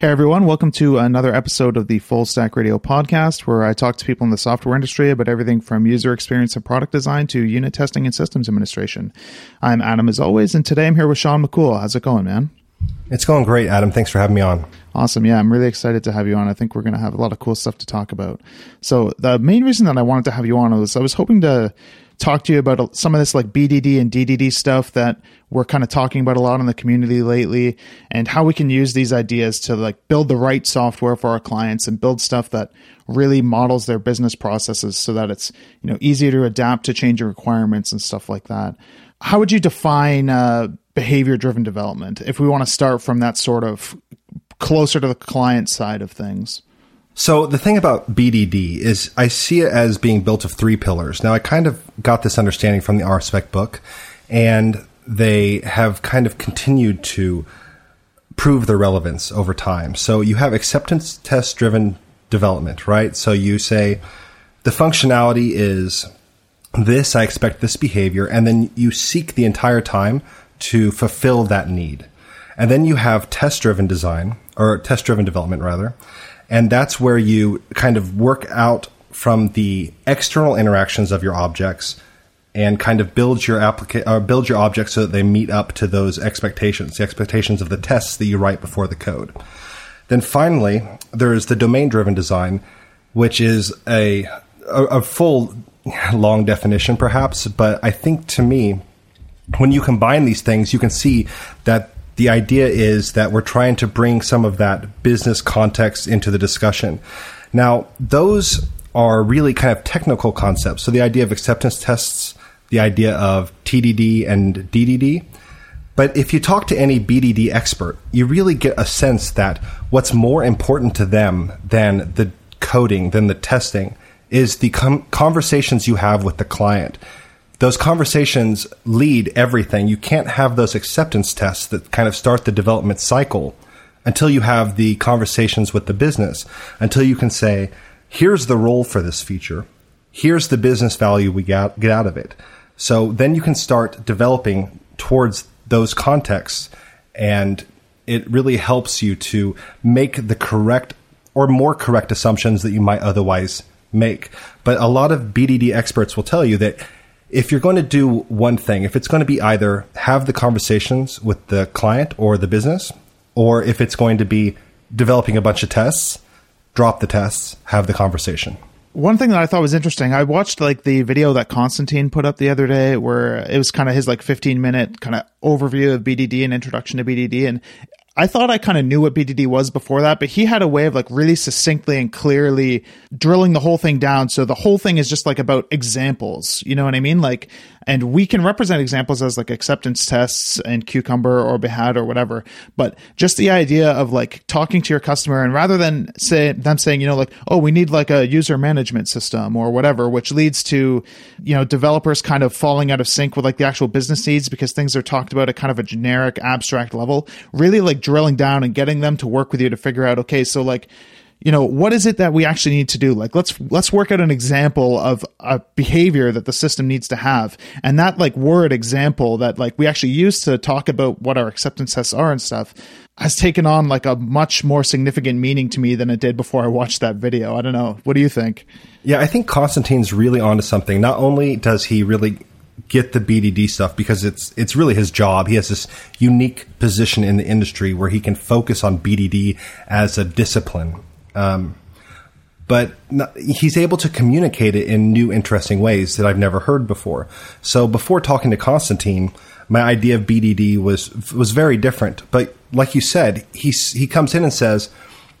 Hey everyone, welcome to another episode of the Full Stack Radio podcast where I talk to people in the software industry about everything from user experience and product design to unit testing and systems administration. I'm Adam as always, and today I'm here with Shawn McCool. How's it going, man? It's going great, Adam. Thanks for having me on. Awesome. Yeah, I'm really excited to have you on. I think we're going to have a lot of cool stuff to talk about. So, the main reason that I wanted to have you on was I was hoping to talk to you about some of this like BDD and DDD stuff that we're kind of talking about a lot in the community lately and how we can use these ideas to like build the right software for our clients and build stuff that really models their business processes so that it's you know easier to adapt to changing requirements and stuff like that. How would you define uh, behavior driven development if we want to start from that sort of closer to the client side of things so the thing about BDD is I see it as being built of three pillars. Now I kind of got this understanding from the RSpec book and they have kind of continued to prove their relevance over time. So you have acceptance test driven development, right? So you say the functionality is this, I expect this behavior, and then you seek the entire time to fulfill that need. And then you have test driven design, or test driven development rather, and that's where you kind of work out from the external interactions of your objects and kind of build your applica- or uh, build your objects so that they meet up to those expectations, the expectations of the tests that you write before the code. Then finally, there is the domain driven design, which is a, a, a full long definition perhaps, but I think to me, when you combine these things, you can see that the idea is that we're trying to bring some of that business context into the discussion. Now, those are really kind of technical concepts. So the idea of acceptance tests, the idea of TDD and DDD. But if you talk to any BDD expert, you really get a sense that what's more important to them than the coding, than the testing, is the com- conversations you have with the client those conversations lead everything. You can't have those acceptance tests that kind of start the development cycle until you have the conversations with the business, until you can say, here's the role for this feature. Here's the business value we get, get out of it. So then you can start developing towards those contexts and it really helps you to make the correct or more correct assumptions that you might otherwise make. But a lot of BDD experts will tell you that if you're going to do one thing, if it's going to be either have the conversations with the client or the business, or if it's going to be developing a bunch of tests, drop the tests, have the conversation. One thing that I thought was interesting, I watched like the video that Konstantin put up the other day where it was kind of his like 15 minute kind of overview of BDD and introduction to BDD. And I thought I kind of knew what BDD was before that, but he had a way of like really succinctly and clearly drilling the whole thing down. So the whole thing is just like about examples. You know what I mean? Like, and we can represent examples as like acceptance tests and Cucumber or Behat or whatever. But just the idea of like talking to your customer and rather than say them saying, you know, like, oh, we need like a user management system or whatever, which leads to, you know, developers kind of falling out of sync with like the actual business needs because things are talked about at kind of a generic abstract level. Really like drilling down and getting them to work with you to figure out, okay, so like, you know what is it that we actually need to do? Like let's let's work out an example of a behavior that the system needs to have. And that like word example that like we actually use to talk about what our acceptance tests are and stuff has taken on like a much more significant meaning to me than it did before i watched that video. I don't know. What do you think? Yeah i think konstantin's really onto something. Not only does he really get the BDD stuff because it's it's really his job. He has this unique position in the industry where he can focus on BDD as a discipline. Um, but not, he's able to communicate it in new, interesting ways that I've never heard before. So before talking to Konstantin, my idea of BDD was was very different. But like you said, he he comes in and says,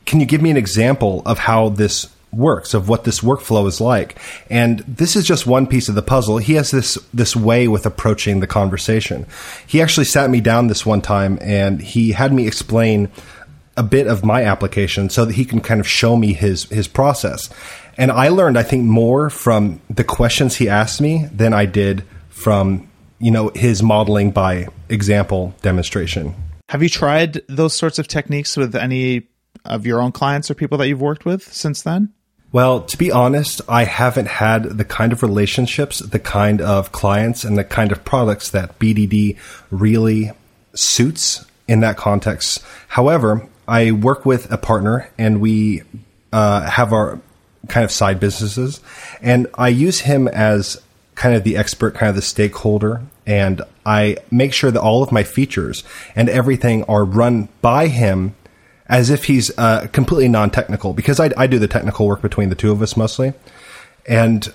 "Can you give me an example of how this works of what this workflow is like. And this is just one piece of the puzzle. He has this this way with approaching the conversation. He actually sat me down this one time and he had me explain a bit of my application so that he can kind of show me his his process. And I learned I think more from the questions he asked me than I did from you know his modeling by example demonstration. Have you tried those sorts of techniques with any of your own clients or people that you've worked with since then? Well, to be honest, I haven't had the kind of relationships, the kind of clients, and the kind of products that BDD really suits in that context. However, I work with a partner and we uh, have our kind of side businesses, and I use him as kind of the expert, kind of the stakeholder, and I make sure that all of my features and everything are run by him as if he's uh, completely non-technical because I, I do the technical work between the two of us mostly, and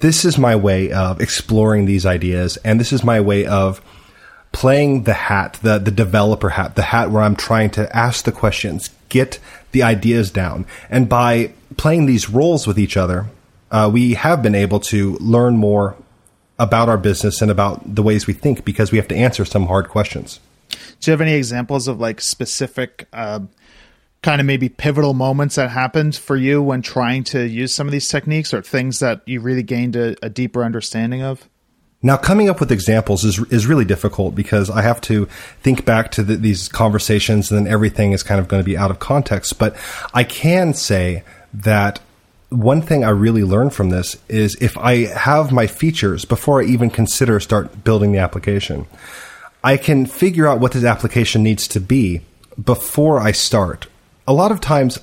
this is my way of exploring these ideas, and this is my way of playing the hat, the the developer hat, the hat where I'm trying to ask the questions, get the ideas down, and by playing these roles with each other, uh, we have been able to learn more about our business and about the ways we think because we have to answer some hard questions. Do you have any examples of like specific, uh, kind of maybe pivotal moments that happened for you when trying to use some of these techniques or things that you really gained a, a deeper understanding of? Now, coming up with examples is is really difficult because I have to think back to the, these conversations, and then everything is kind of going to be out of context. But I can say that one thing I really learned from this is if I have my features before I even consider start building the application, I can figure out what this application needs to be before I start. A lot of times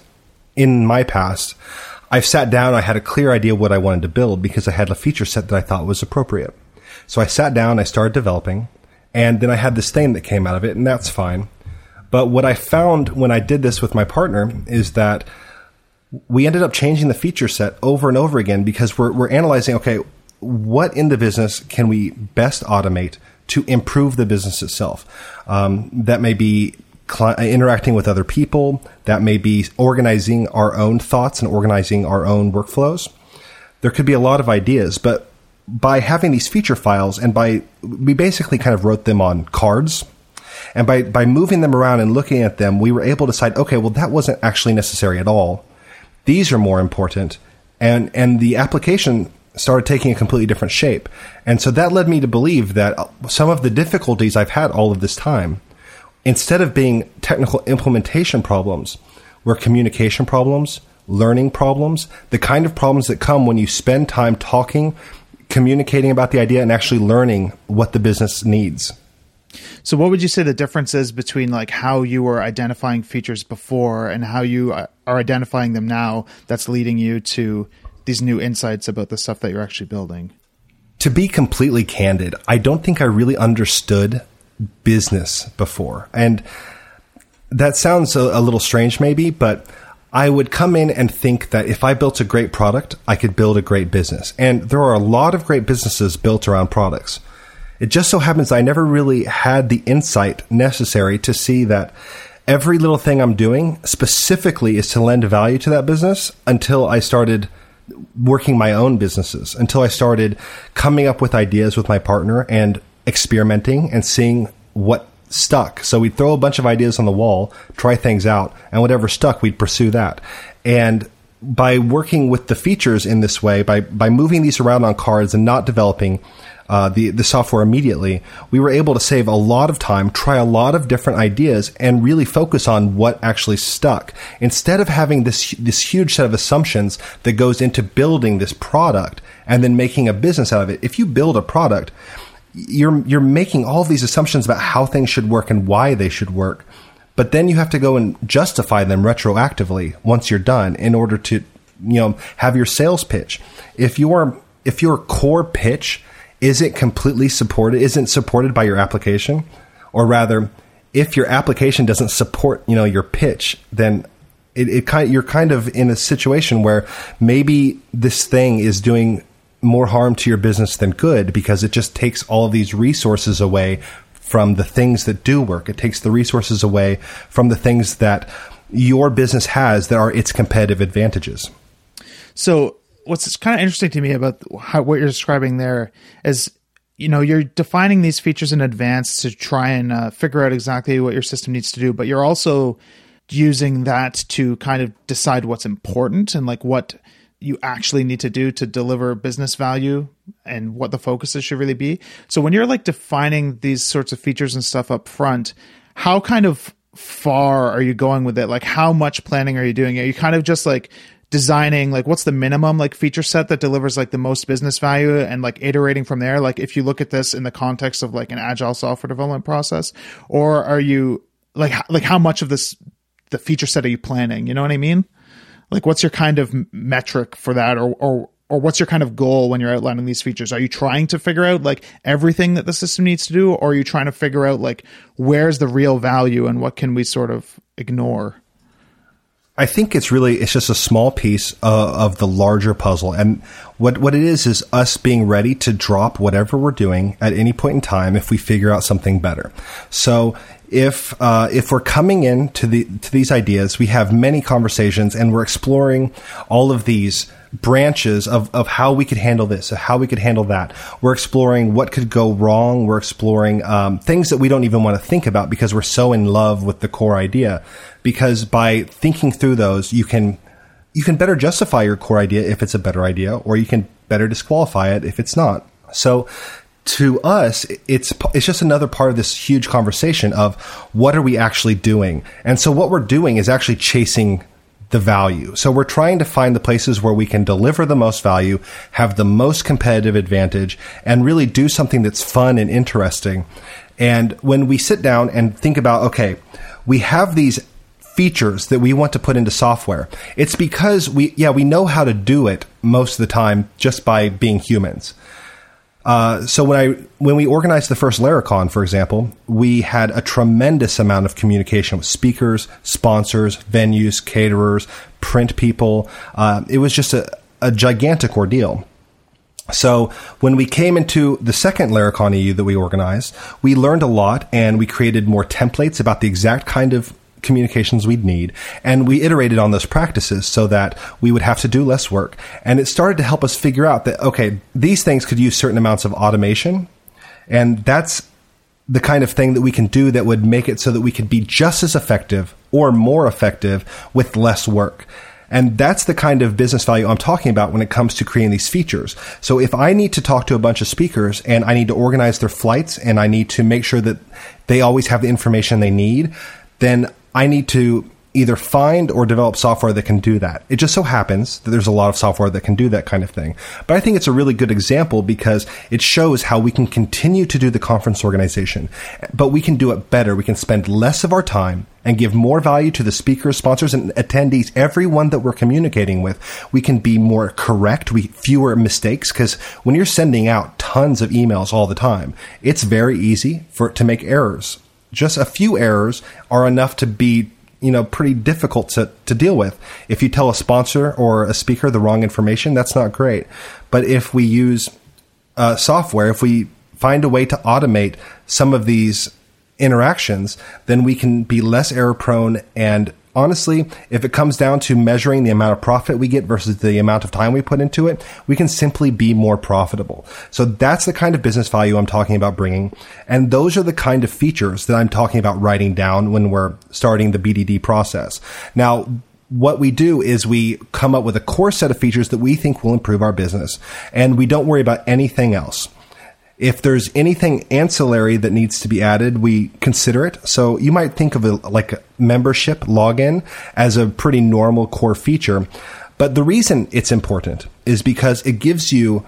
in my past, I've sat down, I had a clear idea what I wanted to build because I had a feature set that I thought was appropriate. So I sat down, I started developing, and then I had this thing that came out of it, and that's fine. But what I found when I did this with my partner is that we ended up changing the feature set over and over again because we're, we're analyzing okay, what in the business can we best automate to improve the business itself? Um, that may be cl- interacting with other people, that may be organizing our own thoughts and organizing our own workflows. There could be a lot of ideas, but by having these feature files and by we basically kind of wrote them on cards and by by moving them around and looking at them we were able to decide okay well that wasn't actually necessary at all these are more important. And, and the application started taking a completely different shape. And so that led me to believe that some of the difficulties I've had all of this time, instead of being technical implementation problems, were communication problems, learning problems, the kind of problems that come when you spend time talking, communicating about the idea, and actually learning what the business needs. So, what would you say the difference is between like how you were identifying features before and how you uh, are identifying them now? That's leading you to these new insights about the stuff that you're actually building. To be completely candid, I don't think I really understood business before, and that sounds a, a little strange, maybe, but. I would come in and think that if I built a great product, I could build a great business. And there are a lot of great businesses built around products. It just so happens I never really had the insight necessary to see that every little thing I'm doing specifically is to lend value to that business until I started working my own businesses, until I started coming up with ideas with my partner and experimenting and seeing what stuck. So we'd throw a bunch of ideas on the wall, try things out, and whatever stuck, we'd pursue that. And by working with the features in this way, by, by moving these around on cards and not developing uh, the the software immediately, we were able to save a lot of time, try a lot of different ideas, and really focus on what actually stuck. Instead of having this this huge set of assumptions that goes into building this product and then making a business out of it. If you build a product, you're you're making all these assumptions about how things should work and why they should work. But then you have to go and justify them retroactively once you're done in order to you know have your sales pitch. If your if your core pitch isn't completely supported, isn't supported by your application, or rather, if your application doesn't support, you know, your pitch, then it, it kind you're kind of in a situation where maybe this thing is doing more harm to your business than good because it just takes all of these resources away from the things that do work. It takes the resources away from the things that your business has that are its competitive advantages. So what's kind of interesting to me about how, what you're describing there is you know you're defining these features in advance to try and uh, figure out exactly what your system needs to do but you're also using that to kind of decide what's important and like what you actually need to do to deliver business value and what the focuses should really be so when you're like defining these sorts of features and stuff up front how kind of far are you going with it like how much planning are you doing are you kind of just like designing like what's the minimum like feature set that delivers like the most business value and like iterating from there like if you look at this in the context of like an agile software development process or are you like like how much of this the feature set are you planning? You know what I mean? Like, what's your kind of metric for that, or or or what's your kind of goal when you're outlining these features? Are you trying to figure out like everything that the system needs to do, or are you trying to figure out like where's the real value and what can we sort of ignore? I think it's really it's just a small piece uh, of the larger puzzle, and what what it is is us being ready to drop whatever we're doing at any point in time if we figure out something better. So if uh, if we're coming in to the to these ideas, we have many conversations, and we're exploring all of these branches of, of how we could handle this, of how we could handle that. We're exploring what could go wrong. We're exploring um, things that we don't even want to think about because we're so in love with the core idea. Because by thinking through those, you can you can better justify your core idea if it's a better idea, or you can better disqualify it if it's not. So to us, it's it's just another part of this huge conversation of what are we actually doing, and so what we're doing is actually chasing the value. So we're trying to find the places where we can deliver the most value, have the most competitive advantage, and really do something that's fun and interesting. And when we sit down and think about, okay, we have these features that we want to put into software. It's because we, yeah, we know how to do it most of the time just by being humans. Uh, so when I when we organized the first Laracon, for example, we had a tremendous amount of communication with speakers, sponsors, venues, caterers, print people. Uh, it was just a, a gigantic ordeal. So when we came into the second Laracon EU that we organized, we learned a lot and we created more templates about the exact kind of communications we'd need. And we iterated on those practices so that we would have to do less work. And it started to help us figure out that, okay, these things could use certain amounts of automation. And that's the kind of thing that we can do that would make it so that we could be just as effective or more effective with less work. And that's the kind of business value I'm talking about when it comes to creating these features. So if I need to talk to a bunch of speakers and I need to organize their flights and I need to make sure that they always have the information they need, then I need to either find or develop software that can do that. It just so happens that there's a lot of software that can do that kind of thing. But I think it's a really good example because it shows how we can continue to do the conference organization, but we can do it better. We can spend less of our time and give more value to the speakers, sponsors, and attendees, everyone that we're communicating with. We can be more correct, we fewer mistakes, because when you're sending out tons of emails all the time, it's very easy for it to make errors just a few errors are enough to be you know pretty difficult to, to deal with. If you tell a sponsor or a speaker the wrong information that's not great. But if we use uh, software if we find a way to automate some of these interactions then we can be less error prone and honestly, if it comes down to measuring the amount of profit we get versus the amount of time we put into it, we can simply be more profitable. So that's the kind of business value I'm talking about bringing. And those are the kind of features that I'm talking about writing down when we're starting the BDD process. Now, what we do is we come up with a core set of features that we think will improve our business and we don't worry about anything else. If there's anything ancillary that needs to be added, we consider it. So you might think of it like a membership login as a pretty normal core feature. But the reason it's important is because it gives you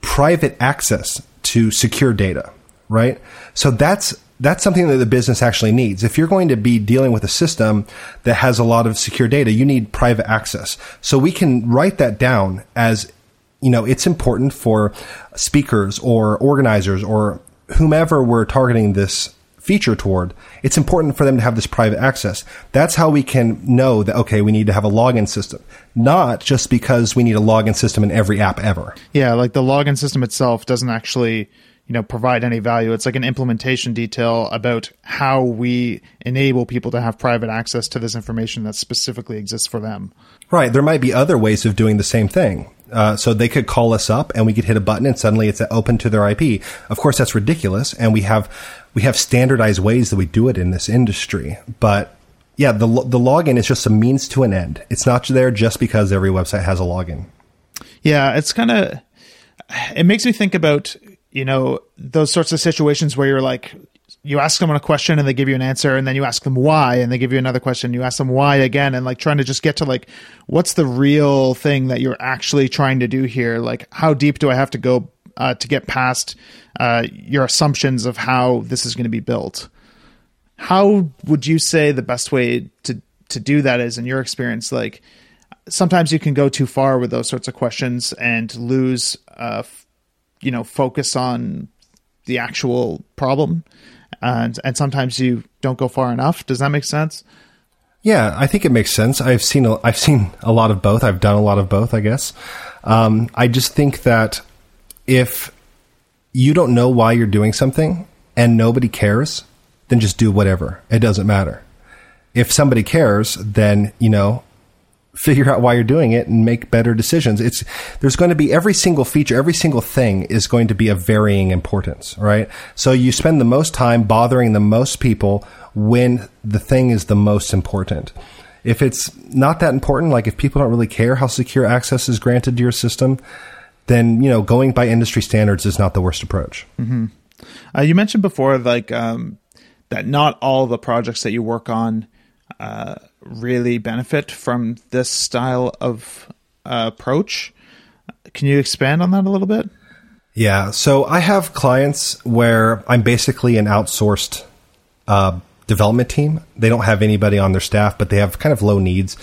private access to secure data, right? So that's that's something that the business actually needs. If you're going to be dealing with a system that has a lot of secure data, you need private access. So we can write that down as you know, it's important for speakers or organizers or whomever we're targeting this feature toward, it's important for them to have this private access. That's how we can know that, okay, we need to have a login system, not just because we need a login system in every app ever. Yeah, like the login system itself doesn't actually you know provide any value it's like an implementation detail about how we enable people to have private access to this information that specifically exists for them right there might be other ways of doing the same thing uh, so they could call us up and we could hit a button and suddenly it's open to their IP. Of course, that's ridiculous, and we have we have standardized ways that we do it in this industry. But yeah, the the login is just a means to an end. It's not there just because every website has a login. Yeah, it's kind of it makes me think about you know those sorts of situations where you're like you ask someone a question and they give you an answer and then you ask them why and they give you another question you ask them why again and like trying to just get to like what's the real thing that you're actually trying to do here? Like how deep do i have to go uh, to get past uh, your assumptions of how this is going to be built? How would you say the best way to to do that is in your experience? Like sometimes you can go too far with those sorts of questions and lose uh, you know focus on the actual problem and and sometimes you don't go far enough. Does that make sense? Yeah i think it makes sense. I've seen a, i've seen a lot of both. I've done a lot of both i guess. Um, i just think that if you don't know why you're doing something and nobody cares then just do whatever. It doesn't matter. If somebody cares then you know figure out why you're doing it and make better decisions. It's there's going to be every single feature, every single thing is going to be of varying importance, right? So you spend the most time bothering the most people when the thing is the most important. If it's not that important, like if people don't really care how secure access is granted to your system, then you know going by industry standards is not the worst approach. Mm-hmm. Uh, you mentioned before, like um, that not all the projects that you work on uh, really benefit from this style of uh, approach. Can you expand on that a little bit? Yeah. So I have clients where I'm basically an outsourced uh, development team. They don't have anybody on their staff, but they have kind of low needs.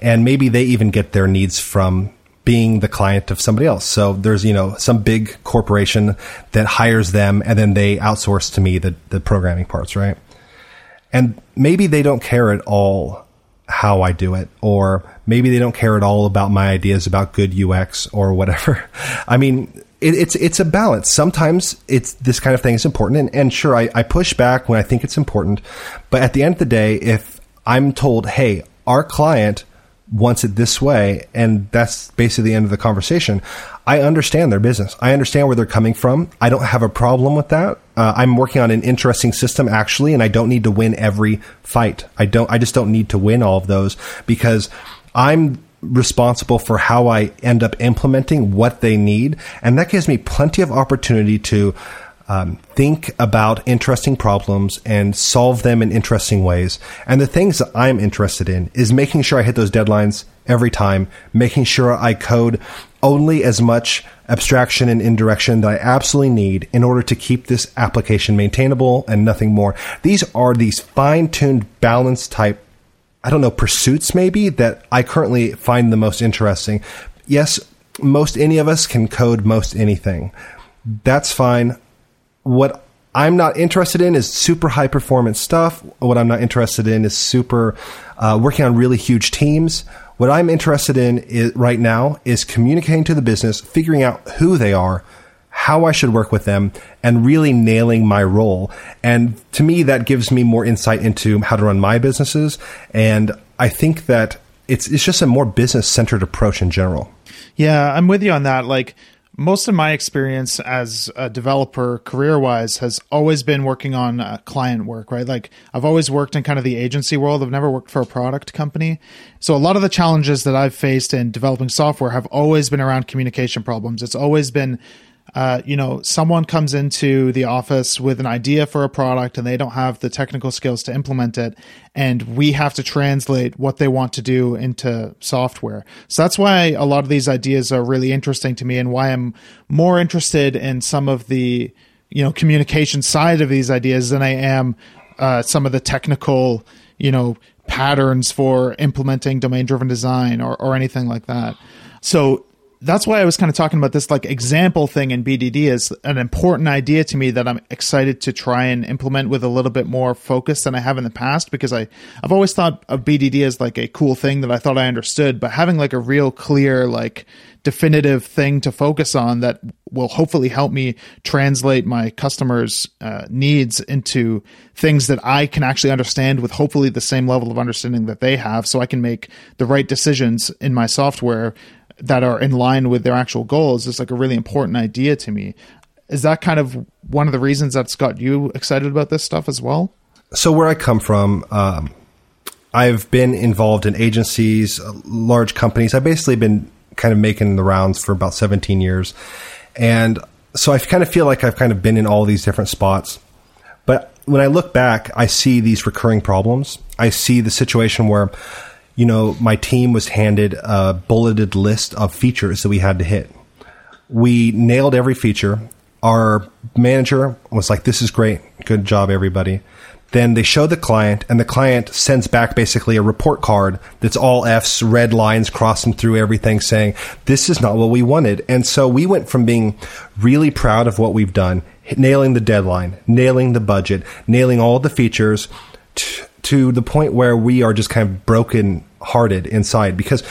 And maybe they even get their needs from being the client of somebody else. So there's, you know, some big corporation that hires them and then they outsource to me the, the programming parts, right? And maybe they don't care at all how I do it, or maybe they don't care at all about my ideas about good UX or whatever. I mean, it, it's it's a balance. Sometimes it's this kind of thing is important, and, and sure, I, I push back when I think it's important. But at the end of the day, if I'm told, "Hey, our client wants it this way, and that's basically the end of the conversation. I understand their business. I understand where they're coming from. I don't have a problem with that. Uh, I'm working on an interesting system actually, and I don't need to win every fight. I don't. I just don't need to win all of those because I'm responsible for how I end up implementing what they need, and that gives me plenty of opportunity to um, think about interesting problems and solve them in interesting ways. And the things that I'm interested in is making sure I hit those deadlines every time, making sure I code only as much abstraction and indirection that I absolutely need in order to keep this application maintainable and nothing more. These are these fine tuned balance type, I don't know, pursuits maybe that I currently find the most interesting. Yes, most any of us can code most anything. That's fine what I'm not interested in is super high performance stuff. What I'm not interested in is super uh, working on really huge teams. What I'm interested in is, right now is communicating to the business, figuring out who they are, how I should work with them, and really nailing my role. And to me, that gives me more insight into how to run my businesses. And I think that it's it's just a more business centered approach in general. Yeah, I'm with you on that. Like most of my experience as a developer career wise has always been working on uh, client work right? Like i've always worked in kind of the agency world. I've never worked for a product company. So a lot of the challenges that i've faced in developing software have always been around communication problems. It's always been uh, you know, someone comes into the office with an idea for a product and they don't have the technical skills to implement it, and we have to translate what they want to do into software. So that's why a lot of these ideas are really interesting to me, and why I'm more interested in some of the you know communication side of these ideas than I am uh, some of the technical you know patterns for implementing domain driven design or, or anything like that. So that's why I was kind of talking about this like example thing in BDD is an important idea to me that I'm excited to try and implement with a little bit more focus than I have in the past because I I've always thought of BDD as like a cool thing that I thought I understood, but having like a real clear like definitive thing to focus on that will hopefully help me translate my customers' uh, needs into things that I can actually understand with hopefully the same level of understanding that they have, so I can make the right decisions in my software that are in line with their actual goals is like a really important idea to me. Is that kind of one of the reasons that's got you excited about this stuff as well? So where I come from, um, I've been involved in agencies, uh, large companies. I've basically been kind of making the rounds for about 17 years. And so I kind of feel like I've kind of been in all these different spots. But when I look back, I see these recurring problems. I see the situation where you know, my team was handed a bulleted list of features that we had to hit. We nailed every feature. Our manager was like, This is great. Good job, everybody. Then they show the client, and the client sends back basically a report card that's all F's, red lines crossing through everything, saying, This is not what we wanted. And so we went from being really proud of what we've done, nailing the deadline, nailing the budget, nailing all the features, to the point where we are just kind of broken hearted inside because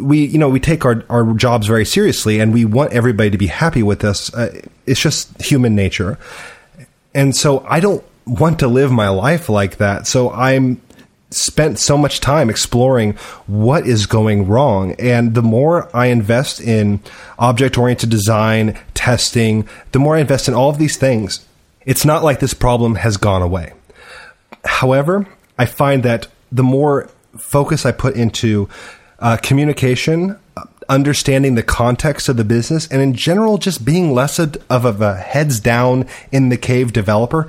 we you know we take our, our jobs very seriously and we want everybody to be happy with us. Uh, it's just human nature. And so i don't want to live my life like that. So i'm spent so much time exploring what is going wrong. And the more i invest in object oriented design testing the more i invest in all of these things it's not like this problem has gone away. However i find that the more focus i put into uh, communication, understanding the context of the business, and in general, just being less of a heads down in the cave developer.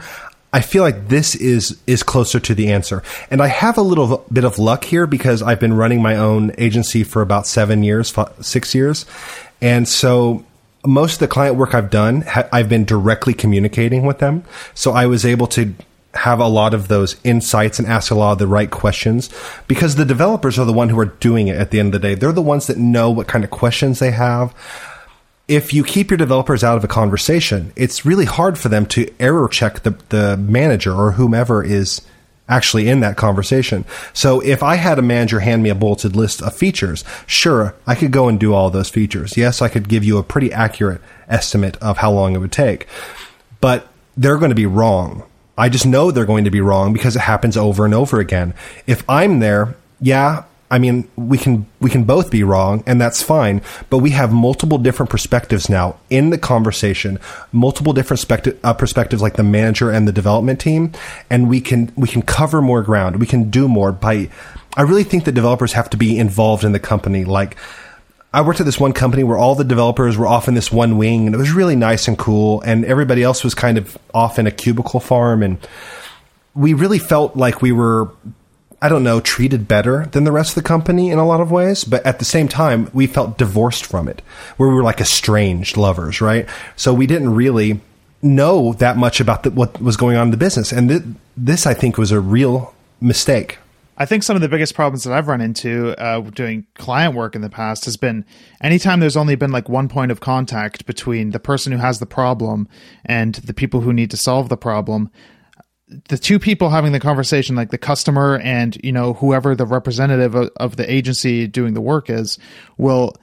I feel like this is is closer to the answer. And I have a little bit of luck here because I've been running my own agency for about seven years, five, six years, and so most of the client work I've done, I've been directly communicating with them. So I was able to have a lot of those insights and ask a lot of the right questions because the developers are the one who are doing it at the end of the day. They're the ones that know what kind of questions they have. If you keep your developers out of a conversation, it's really hard for them to error check the, the manager or whomever is actually in that conversation. So if I had a manager hand me a bulleted list of features, sure, I could go and do all those features. Yes, I could give you a pretty accurate estimate of how long it would take, but they're going to be wrong I just know they're going to be wrong because it happens over and over again. If I'm there, yeah, I mean, we can we can both be wrong, and that's fine. But we have multiple different perspectives now in the conversation, multiple different specti- uh, perspectives, like the manager and the development team, and we can we can cover more ground. We can do more by. I really think that developers have to be involved in the company, like I worked at this one company where all the developers were off in this one wing, and it was really nice and cool, and everybody else was kind of off in a cubicle farm, and we really felt like we were, I don't know, treated better than the rest of the company in a lot of ways, but at the same time, we felt divorced from it, where we were like estranged lovers, right? So we didn't really know that much about the, what was going on in the business, and th- this, I think, was a real mistake I think some of the biggest problems that I've run into uh, doing client work in the past has been anytime there's only been like one point of contact between the person who has the problem and the people who need to solve the problem. The two people having the conversation, like the customer and you know whoever the representative of, of the agency doing the work is, will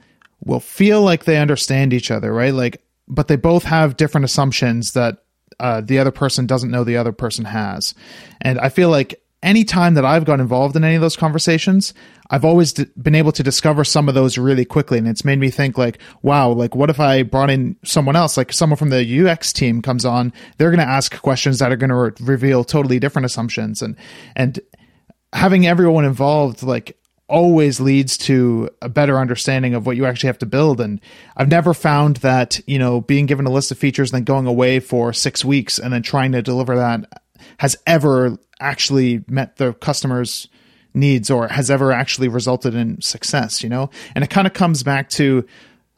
will feel like they understand each other, right? Like, but they both have different assumptions that uh, the other person doesn't know the other person has, and I feel like anytime that I've got involved in any of those conversations, I've always d- been able to discover some of those really quickly. And it's made me think like, wow, like what if I brought in someone else, like someone from the UX team comes on, they're going to ask questions that are going to re- reveal totally different assumptions and, and having everyone involved, like always leads to a better understanding of what you actually have to build. And I've never found that, you know, being given a list of features and then going away for six weeks and then trying to deliver that has ever actually met the customer's needs or has ever actually resulted in success, you know? And it kind of comes back to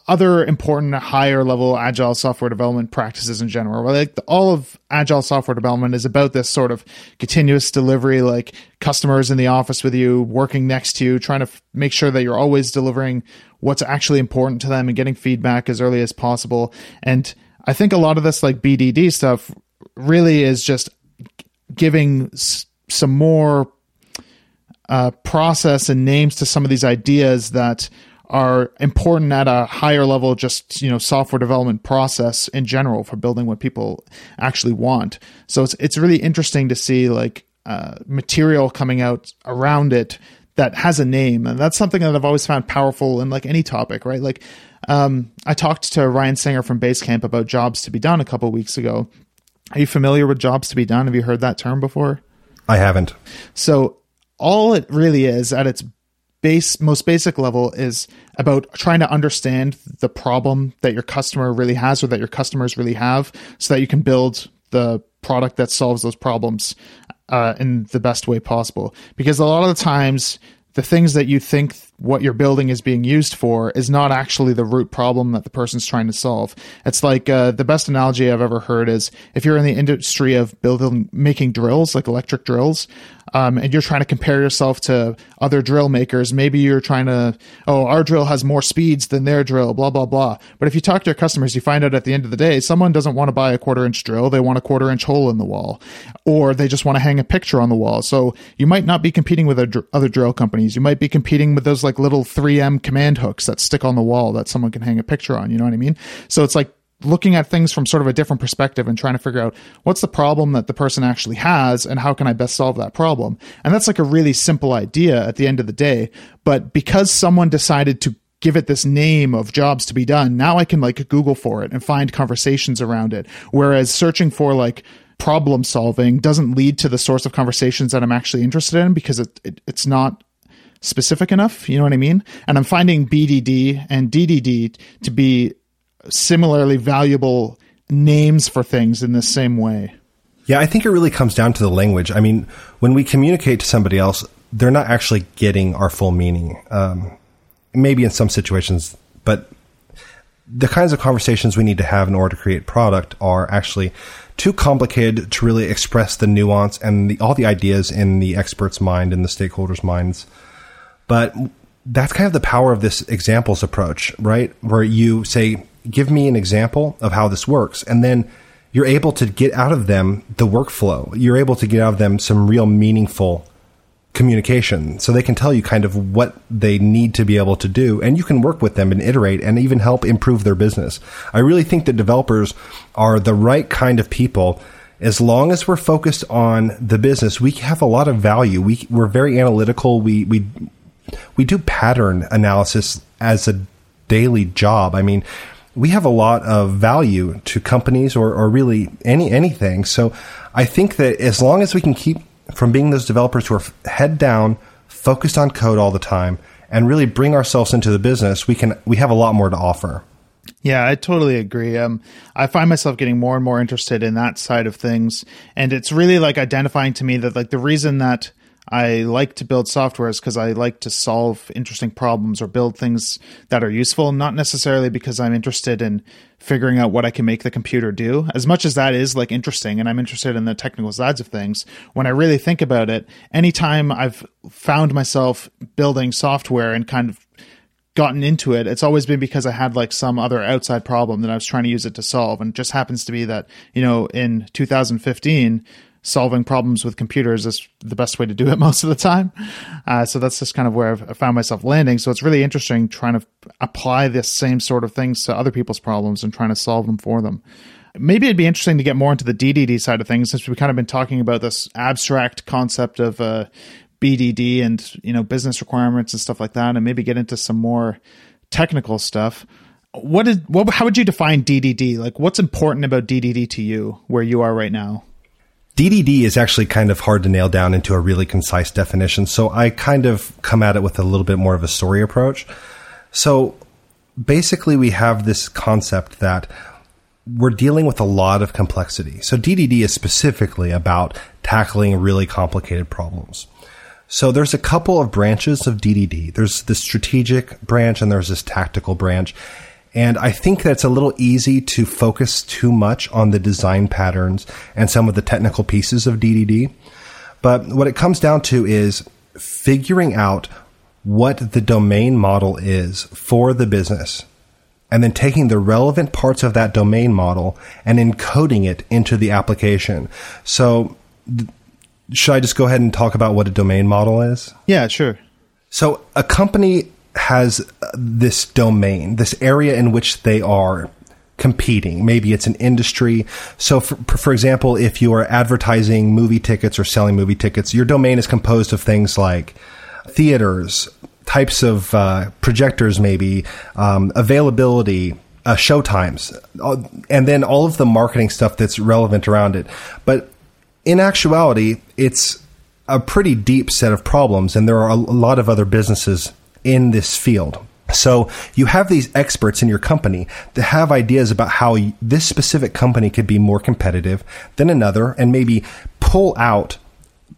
other important higher level agile software development practices in general. Like the, all of agile software development is about this sort of continuous delivery, like customers in the office with you, working next to you, trying to f- make sure that you're always delivering what's actually important to them and getting feedback as early as possible. And I think a lot of this like BDD stuff really is just giving s- some more uh, process and names to some of these ideas that are important at a higher level just you know software development process in general for building what people actually want. So it's it's really interesting to see like uh, material coming out around it that has a name. And that's something that i've always found powerful in like any topic right? Like um, i talked to ryan singer from basecamp about jobs to be done a couple weeks ago are you familiar with jobs to be done? Have you heard that term before? I haven't. So all it really is at its base most basic level is about trying to understand the problem that your customer really has or that your customers really have so that you can build the product that solves those problems uh, in the best way possible because a lot of the times the things that you think what you're building is being used for is not actually the root problem that the person's trying to solve. It's like uh, the best analogy I've ever heard is if you're in the industry of building, making drills, like electric drills, um, and you're trying to compare yourself to other drill makers, maybe you're trying to, oh, our drill has more speeds than their drill, blah, blah, blah. But if you talk to your customers, you find out at the end of the day, someone doesn't want to buy a quarter inch drill. They want a quarter inch hole in the wall, or they just want to hang a picture on the wall. So you might not be competing with other drill companies. You might be competing with those like little 3M command hooks that stick on the wall that someone can hang a picture on. You know what I mean? So it's like looking at things from sort of a different perspective and trying to figure out what's the problem that the person actually has and how can I best solve that problem. And that's like a really simple idea at the end of the day. But because someone decided to give it this name of jobs to be done, now I can like Google for it and find conversations around it. Whereas searching for like problem solving doesn't lead to the source of conversations that I'm actually interested in because it, it it's not specific enough. You know what I mean? And I'm finding BDD and DDD to be similarly valuable names for things in the same way. Yeah, I think it really comes down to the language. I mean, when we communicate to somebody else, they're not actually getting our full meaning. Um, maybe in some situations, but the kinds of conversations we need to have in order to create product are actually too complicated to really express the nuance and the, all the ideas in the expert's mind and the stakeholders' minds. But that's kind of the power of this examples approach, right? Where you say, give me an example of how this works. And then you're able to get out of them the workflow. You're able to get out of them some real meaningful communication so they can tell you kind of what they need to be able to do and you can work with them and iterate and even help improve their business. I really think that developers are the right kind of people as long as we're focused on the business, we have a lot of value. We, we're very analytical. We, we, we do pattern analysis as a daily job. I mean, we have a lot of value to companies or, or really any anything. So I think that as long as we can keep from being those developers who are head down, focused on code all the time, and really bring ourselves into the business, we can we have a lot more to offer. Yeah, I totally agree. Um, I find myself getting more and more interested in that side of things, and it's really like identifying to me that like the reason that I like to build software is because I like to solve interesting problems or build things that are useful, not necessarily because I'm interested in figuring out what I can make the computer do. As much as that is like interesting and I'm interested in the technical sides of things, when I really think about it, anytime I've found myself building software and kind of gotten into it, it's always been because I had like some other outside problem that I was trying to use it to solve. And it just happens to be that, you know, in 2015, solving problems with computers is the best way to do it most of the time. Uh, so that's just kind of where I've found myself landing. So it's really interesting trying to apply this same sort of things to other people's problems and trying to solve them for them. Maybe it'd be interesting to get more into the DDD side of things since we've kind of been talking about this abstract concept of uh, BDD and you know business requirements and stuff like that, and maybe get into some more technical stuff. What is what? How would you define DDD? Like, what's important about DDD to you where you are right now? DDD is actually kind of hard to nail down into a really concise definition. So I kind of come at it with a little bit more of a story approach. So basically, we have this concept that we're dealing with a lot of complexity. So DDD is specifically about tackling really complicated problems. So there's a couple of branches of DDD. There's the strategic branch and there's this tactical branch. And I think that's a little easy to focus too much on the design patterns and some of the technical pieces of DDD. But what it comes down to is figuring out what the domain model is for the business and then taking the relevant parts of that domain model and encoding it into the application. So, should I just go ahead and talk about what a domain model is? Yeah, sure. So, a company has uh, this domain, this area in which they are competing. Maybe it's an industry. So, for, for, example, if you are advertising movie tickets or selling movie tickets, your domain is composed of things like theaters, types of uh, projectors, maybe um, availability. Uh, show times, uh, and then all of the marketing stuff that's relevant around it. But in actuality, it's a pretty deep set of problems, and there are a lot of other businesses in this field. So you have these experts in your company that have ideas about how this specific company could be more competitive than another and maybe pull out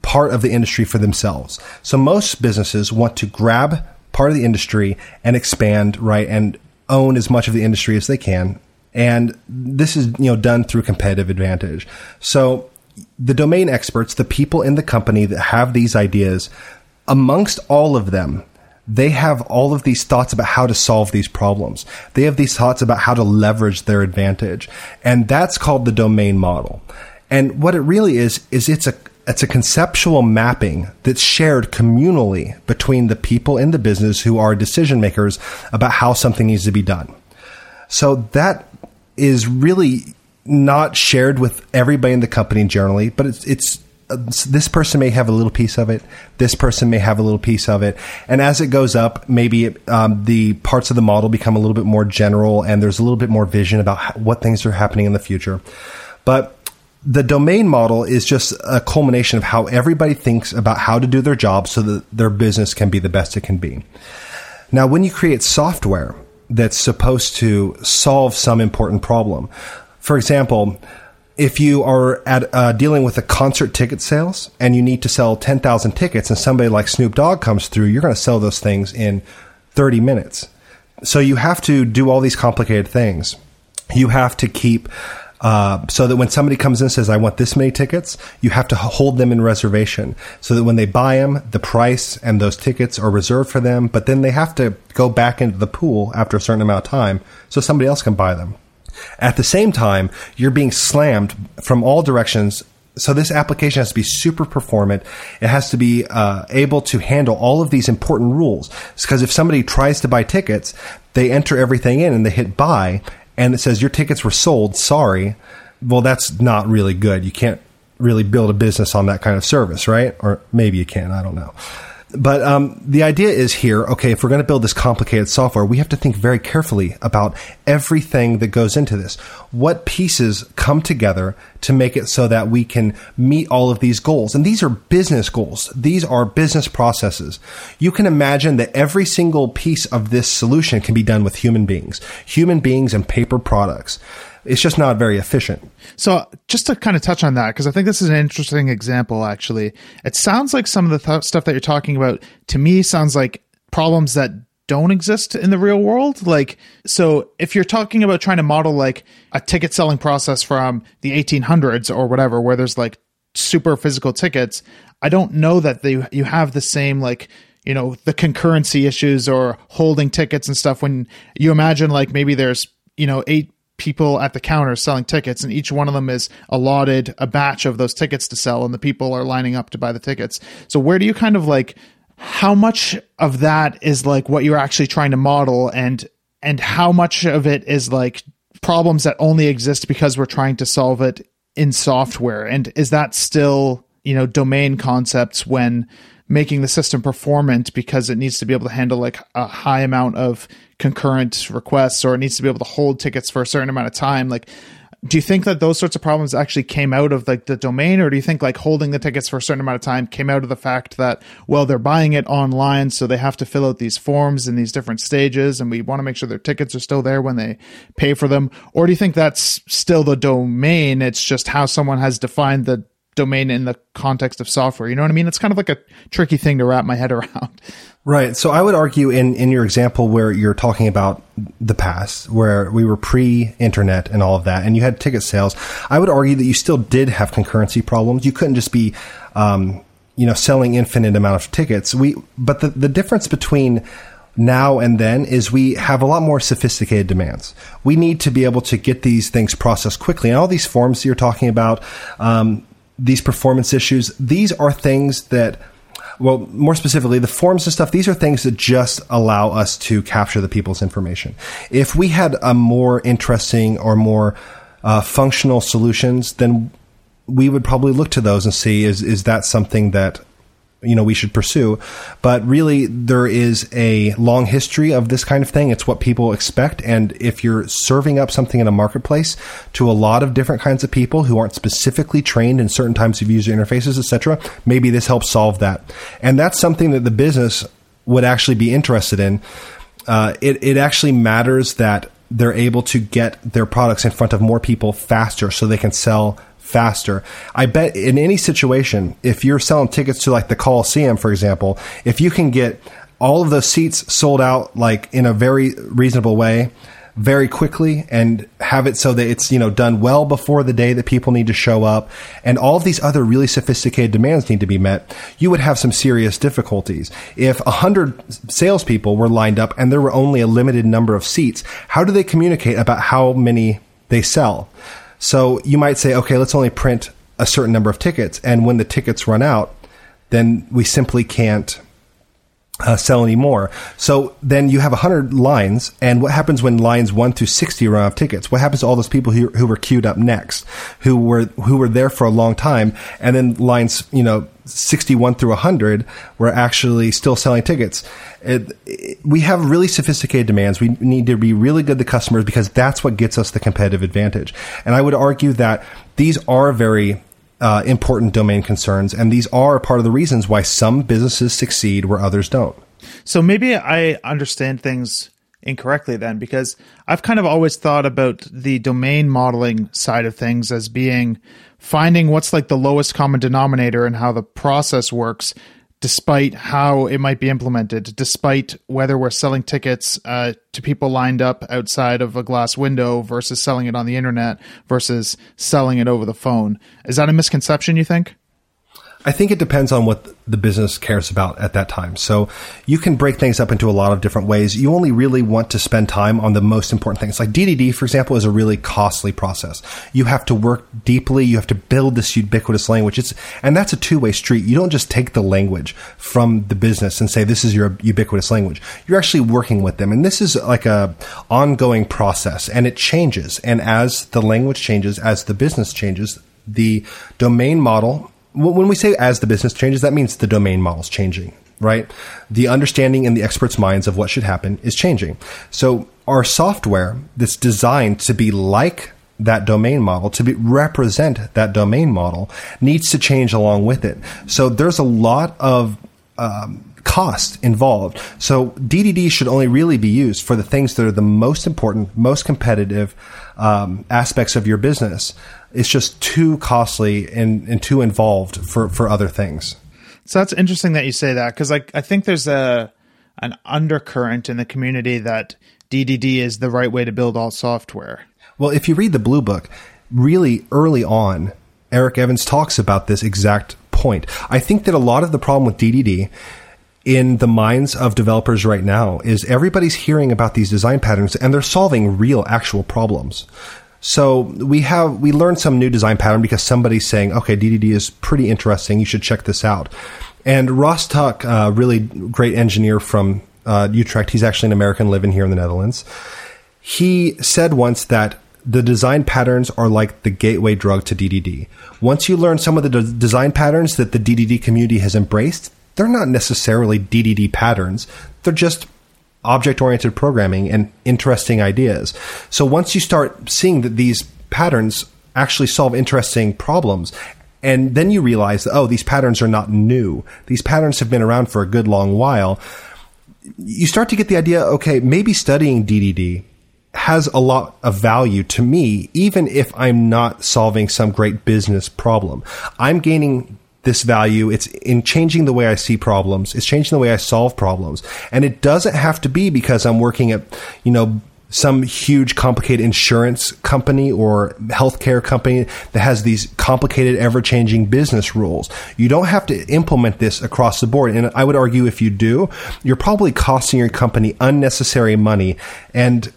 part of the industry for themselves. So most businesses want to grab part of the industry and expand, right, and own as much of the industry as they can. And this is, you know, done through competitive advantage. So the domain experts, the people in the company that have these ideas, amongst all of them, they have all of these thoughts about how to solve these problems. They have these thoughts about how to leverage their advantage. And that's called the domain model. And what it really is, is it's a, it's a conceptual mapping that's shared communally between the people in the business who are decision makers about how something needs to be done. So that is really not shared with everybody in the company generally, but it's, it's this person may have a little piece of it. This person may have a little piece of it. And as it goes up, maybe um, the parts of the model become a little bit more general and there's a little bit more vision about what things are happening in the future. But the domain model is just a culmination of how everybody thinks about how to do their job so that their business can be the best it can be. Now, when you create software that's supposed to solve some important problem, for example, if you are at uh, dealing with a concert ticket sales and you need to sell 10,000 tickets and somebody like Snoop Dogg comes through, you're going to sell those things in 30 minutes. So you have to do all these complicated things. You have to keep uh, so that when somebody comes in and says, I want this many tickets, you have to hold them in reservation so that when they buy them, the price and those tickets are reserved for them, but then they have to go back into the pool after a certain amount of time so somebody else can buy them. At the same time, you're being slammed from all directions. So this application has to be super performant. It has to be uh, able to handle all of these important rules. Because if somebody tries to buy tickets, they enter everything in and they hit buy, and it says your tickets were sold. Sorry. Well, that's not really good. You can't really build a business on that kind of service, right? Or maybe you can. I don't know. But um, the idea is here okay, if we're going to build this complicated software, we have to think very carefully about everything that goes into this. What pieces come together to make it so that we can meet all of these goals? And these are business goals, these are business processes. You can imagine that every single piece of this solution can be done with human beings, human beings and paper products it's just not very efficient. So, just to kind of touch on that, because I think this is an interesting example, actually. It sounds like some of the th- stuff that you're talking about to me sounds like problems that don't exist in the real world. Like, so if you're talking about trying to model like a ticket selling process from the 1800s or whatever, where there's like super physical tickets, I don't know that they you have the same like you know the concurrency issues or holding tickets and stuff when you imagine like maybe there's you know eight people at the counter selling tickets and each one of them is allotted a batch of those tickets to sell and the people are lining up to buy the tickets. So where do you kind of like how much of that is like what you're actually trying to model and and how much of it is like problems that only exist because we're trying to solve it in software? And is that still you know domain concepts when making the system performant because it needs to be able to handle like a high amount of concurrent requests or it needs to be able to hold tickets for a certain amount of time. Like do you think that those sorts of problems actually came out of like the domain or do you think like holding the tickets for a certain amount of time came out of the fact that well they're buying it online so they have to fill out these forms in these different stages and we want to make sure their tickets are still there when they pay for them? Or do you think that's still the domain it's just how someone has defined the domain in the context of software. You know what I mean? It's kind of like a tricky thing to wrap my head around. Right. So I would argue in, in your example where you're talking about the past, where we were pre internet and all of that, and you had ticket sales, I would argue that you still did have concurrency problems. You couldn't just be, um, you know, selling infinite amount of tickets. We, but the, the difference between now and then is we have a lot more sophisticated demands. We need to be able to get these things processed quickly. And all these forms you're talking about, um, these performance issues, these are things that well, more specifically, the forms and stuff, these are things that just allow us to capture the people's information. If we had a more interesting or more uh, functional solutions, then we would probably look to those and see is is that something that you know we should pursue. But really there is a long history of this kind of thing. It's what people expect. And if you're serving up something in a marketplace to a lot of different kinds of people who aren't specifically trained in certain types of user interfaces etc maybe this helps solve that. And that's something that the business would actually be interested in. Uh, it, it actually matters that they're able to get their products in front of more people faster so they can sell faster. I bet in any situation, if you're selling tickets to like the Coliseum, for example, if you can get all of those seats sold out like in a very reasonable way, very quickly and have it so that it's you know done well before the day that people need to show up and all of these other really sophisticated demands need to be met you would have some serious difficulties if a hundred salespeople were lined up and there were only a limited number of seats how do they communicate about how many they sell so you might say okay let's only print a certain number of tickets and when the tickets run out then we simply can't uh, sell anymore. So then you have 100 lines, and what happens when lines 1 through 60 run out of tickets? What happens to all those people who, who were queued up next, who were who were there for a long time, and then lines, you know, 61 through 100 were actually still selling tickets. It, it, we have really sophisticated demands. We need to be really good to customers because that's what gets us the competitive advantage. And I would argue that these are very uh, important domain concerns, and these are part of the reasons why some businesses succeed where others don't. So maybe I understand things incorrectly then, because I've kind of always thought about the domain modeling side of things as being finding what's like the lowest common denominator and how the process works despite how it might be implemented, despite whether we're selling tickets uh, to people lined up outside of a glass window versus selling it on the internet versus selling it over the phone. Is that a misconception, you think? I think it depends on what the business cares about at that time. So you can break things up into a lot of different ways. You only really want to spend time on the most important things. Like DDD, for example, is a really costly process. You have to work deeply. You have to build this ubiquitous language. It's, and that's a two way street. You don't just take the language from the business and say, this is your ubiquitous language. You're actually working with them. And this is like a ongoing process and it changes. And as the language changes, as the business changes, the domain model when we say as the business changes, that means the domain model is changing, right? The understanding in the experts' minds of what should happen is changing. So our software that's designed to be like that domain model, to be, represent that domain model, needs to change along with it. So there's a lot of um, cost involved. So DDD should only really be used for the things that are the most important, most competitive um, aspects of your business it's just too costly and, and too involved for, for other things. So that's interesting that you say that because like I think there's a an undercurrent in the community that DDD is the right way to build all software. Well, if you read the Blue Book, really early on, Eric Evans talks about this exact point. I think that a lot of the problem with DDD in the minds of developers right now is everybody's hearing about these design patterns and they're solving real actual problems. So we have we learned some new design pattern because somebody's saying, okay, DDD is pretty interesting. You should check this out. And Ross Tuck, uh, really great engineer from uh, Utrecht, he's actually an American living here in the Netherlands. He said once that the design patterns are like the gateway drug to DDD. Once you learn some of the de- design patterns that the DDD community has embraced, they're not necessarily DDD patterns. They're just object oriented programming and interesting ideas. So once you start seeing that these patterns actually solve interesting problems, and then you realize that, oh, these patterns are not new. These patterns have been around for a good long while. You start to get the idea, okay, maybe studying DDD has a lot of value to me, even if I'm not solving some great business problem. I'm gaining this value. It's in changing the way I see problems. It's changing the way I solve problems. And it doesn't have to be because I'm working at, you know, some huge complicated insurance company or healthcare company that has these complicated ever changing business rules. You don't have to implement this across the board. And I would argue if you do, you're probably costing your company unnecessary money and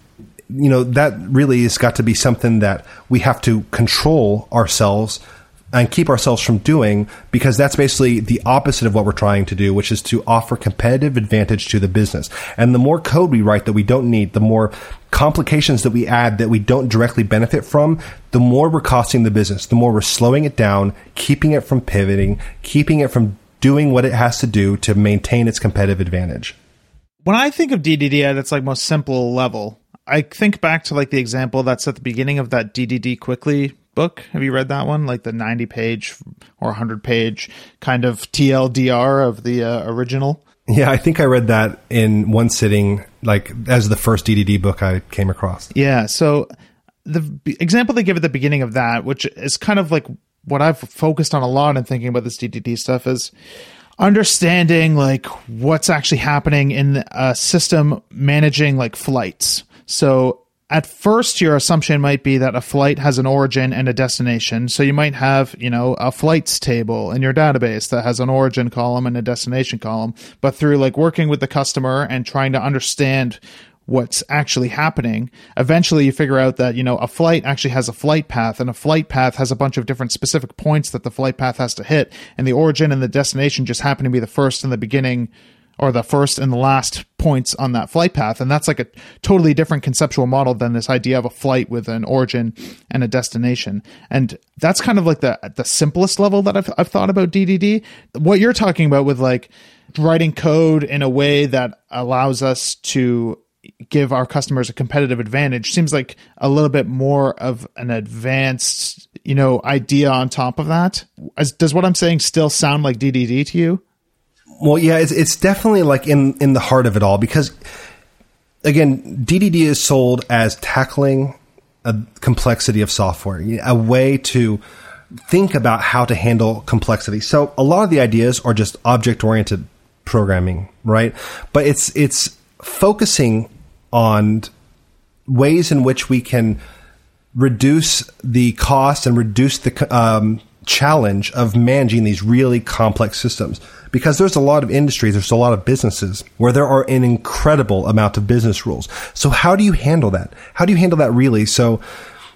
you know that really has got to be something that we have to control ourselves and keep ourselves from doing because that's basically the opposite of what we're trying to do, which is to offer competitive advantage to the business. And the more code we write that we don't need, the more complications that we add that we don't directly benefit from, the more we're costing the business, the more we're slowing it down, keeping it from pivoting, keeping it from doing what it has to do to maintain its competitive advantage. When I think of DDD at its like most simple level, I think back to like the example that's at the beginning of that DDD quickly book. Have you read that one? Like the 90 page or 100 page kind of TLDR of the uh, original? Yeah, I think I read that in one sitting, like as the first DDD book I came across. Yeah. So the b- example they give at the beginning of that, which is kind of like what I've focused on a lot in thinking about this DDD stuff, is understanding like what's actually happening in a system managing like flights. So at first your assumption might be that a flight has an origin and a destination. So you might have you know a flights table in your database that has an origin column and a destination column. But through like working with the customer and trying to understand what's actually happening eventually you figure out that you know a flight actually has a flight path and a flight path has a bunch of different specific points that the flight path has to hit and the origin and the destination just happen to be the first and the beginning or the first and the last points on that flight path. And that's like a totally different conceptual model than this idea of a flight with an origin and a destination. And that's kind of like the the simplest level that I've I've thought about DDD. What you're talking about with like writing code in a way that allows us to give our customers a competitive advantage seems like a little bit more of an advanced, you know, idea on top of that. As, does what I'm saying still sound like DDD to you? Well, yeah, it's, it's definitely like in, in the heart of it all because, again, DDD is sold as tackling a complexity of software, a way to think about how to handle complexity. So a lot of the ideas are just object oriented programming, right? But it's it's focusing on ways in which we can reduce the cost and reduce the um, challenge of managing these really complex systems because there's a lot of industries, there's a lot of businesses where there are an incredible amount of business rules. So how do you handle that? How do you handle that really? So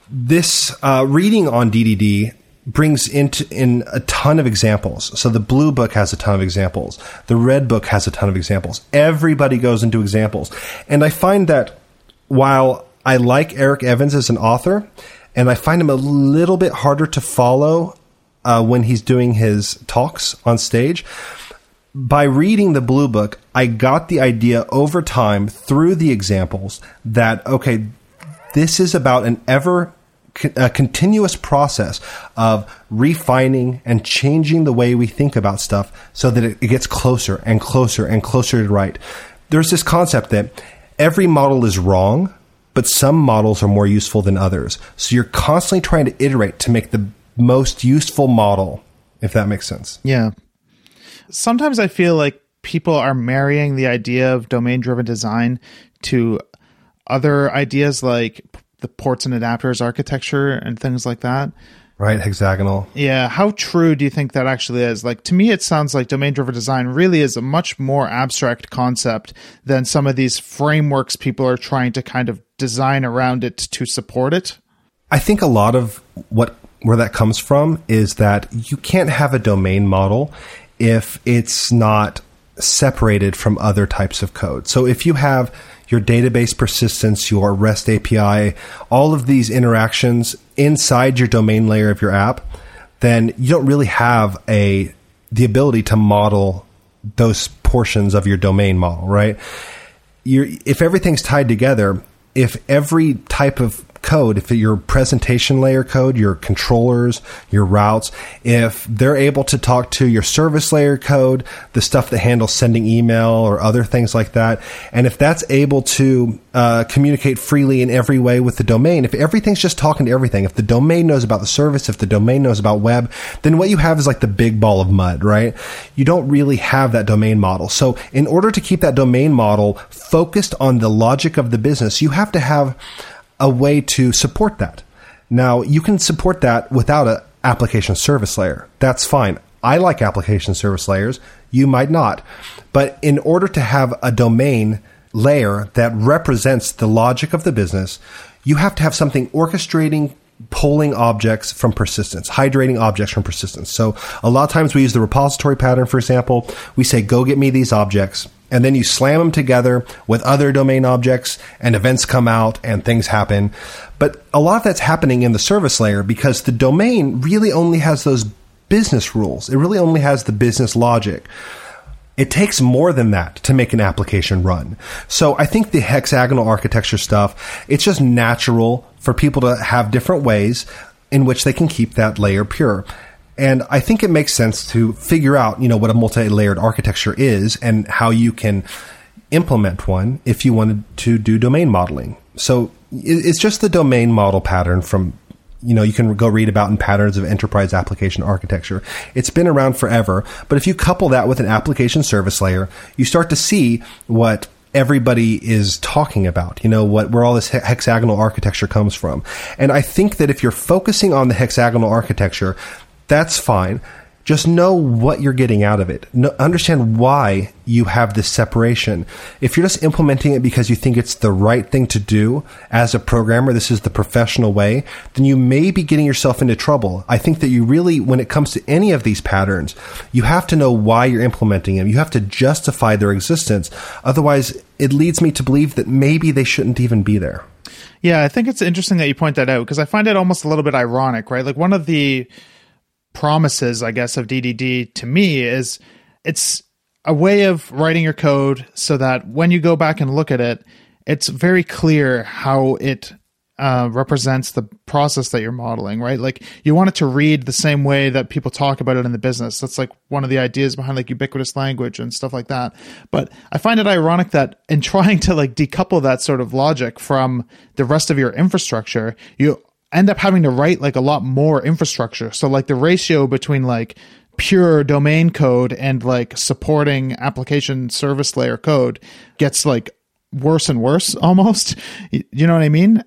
this uh, reading on DDD brings into in a ton of examples. So the blue book has a ton of examples. The red book has a ton of examples. Everybody goes into examples. And I find that while I like Eric Evans as an author, and I find him a little bit harder to follow uh, when he's doing his talks on stage by reading the blue book, I got the idea over time through the examples that, okay, this is about an ever a continuous process of refining and changing the way we think about stuff so that it, it gets closer and closer and closer to right. There's this concept that every model is wrong, but some models are more useful than others. So you're constantly trying to iterate to make the most useful model, if that makes sense. Yeah sometimes I feel like people are marrying the idea of domain driven design to other ideas like the ports and adapters architecture and things like that. Right, hexagonal. Yeah, how true do you think that actually is? Like to me it sounds like domain driven design really is a much more abstract concept than some of these frameworks people are trying to kind of design around it to support it. I think a lot of what where that comes from is that you can't have a domain model if it's not separated from other types of code. So if you have your database persistence, your REST API, all of these interactions inside your domain layer of your app, then you don't really have a the ability to model those portions of your domain model, right? You're, if everything's tied together, if every type of code, if your presentation layer code, your controllers, your routes, if they're able to talk to your service layer code, the stuff that handles sending email or other things like that, and if that's able to uh, communicate freely in every way with the domain, if everything's just talking to everything, if the domain knows about the service, if the domain knows about web, then what you have is like the big ball of mud, right? You don't really have that domain model. So in order to keep that domain model focused on the logic of the business, you have to have a way to support that. Now, you can support that without an application service layer. That's fine. I like application service layers. You might not. But in order to have a domain layer that represents the logic of the business, you have to have something orchestrating pulling objects from persistence, hydrating objects from persistence. So a lot of times we use the repository pattern, for example. We say, go get me these objects and then you slam them together with other domain objects and events come out and things happen. But a lot of that's happening in the service layer because the domain really only has those business rules. It really only has the business logic. It takes more than that to make an application run. So I think the hexagonal architecture stuff, it's just natural for people to have different ways in which they can keep that layer pure. And I think it makes sense to figure out, you know, what a multi-layered architecture is and how you can implement one if you wanted to do domain modeling. So it's just the domain model pattern from you know you can go read about in patterns of enterprise application architecture it's been around forever but if you couple that with an application service layer you start to see what everybody is talking about you know what where all this hexagonal architecture comes from and i think that if you're focusing on the hexagonal architecture that's fine just know what you're getting out of it. No, understand why you have this separation. If you're just implementing it because you think it's the right thing to do as a programmer, this is the professional way, then you may be getting yourself into trouble. I think that you really, when it comes to any of these patterns, you have to know why you're implementing them. You have to justify their existence. Otherwise, it leads me to believe that maybe they shouldn't even be there. Yeah, I think it's interesting that you point that out because I find it almost a little bit ironic, right? Like one of the promises, I guess, of DDD to me is it's a way of writing your code so that when you go back and look at it, it's very clear how it uh, represents the process that you're modeling, right? Like you want it to read the same way that people talk about it in the business. That's like one of the ideas behind like ubiquitous language and stuff like that. But I find it ironic that in trying to like decouple that sort of logic from the rest of your infrastructure, you end up having to write like a lot more infrastructure. So like the ratio between like pure domain code and like supporting application service layer code gets like worse and worse almost. You know what I mean?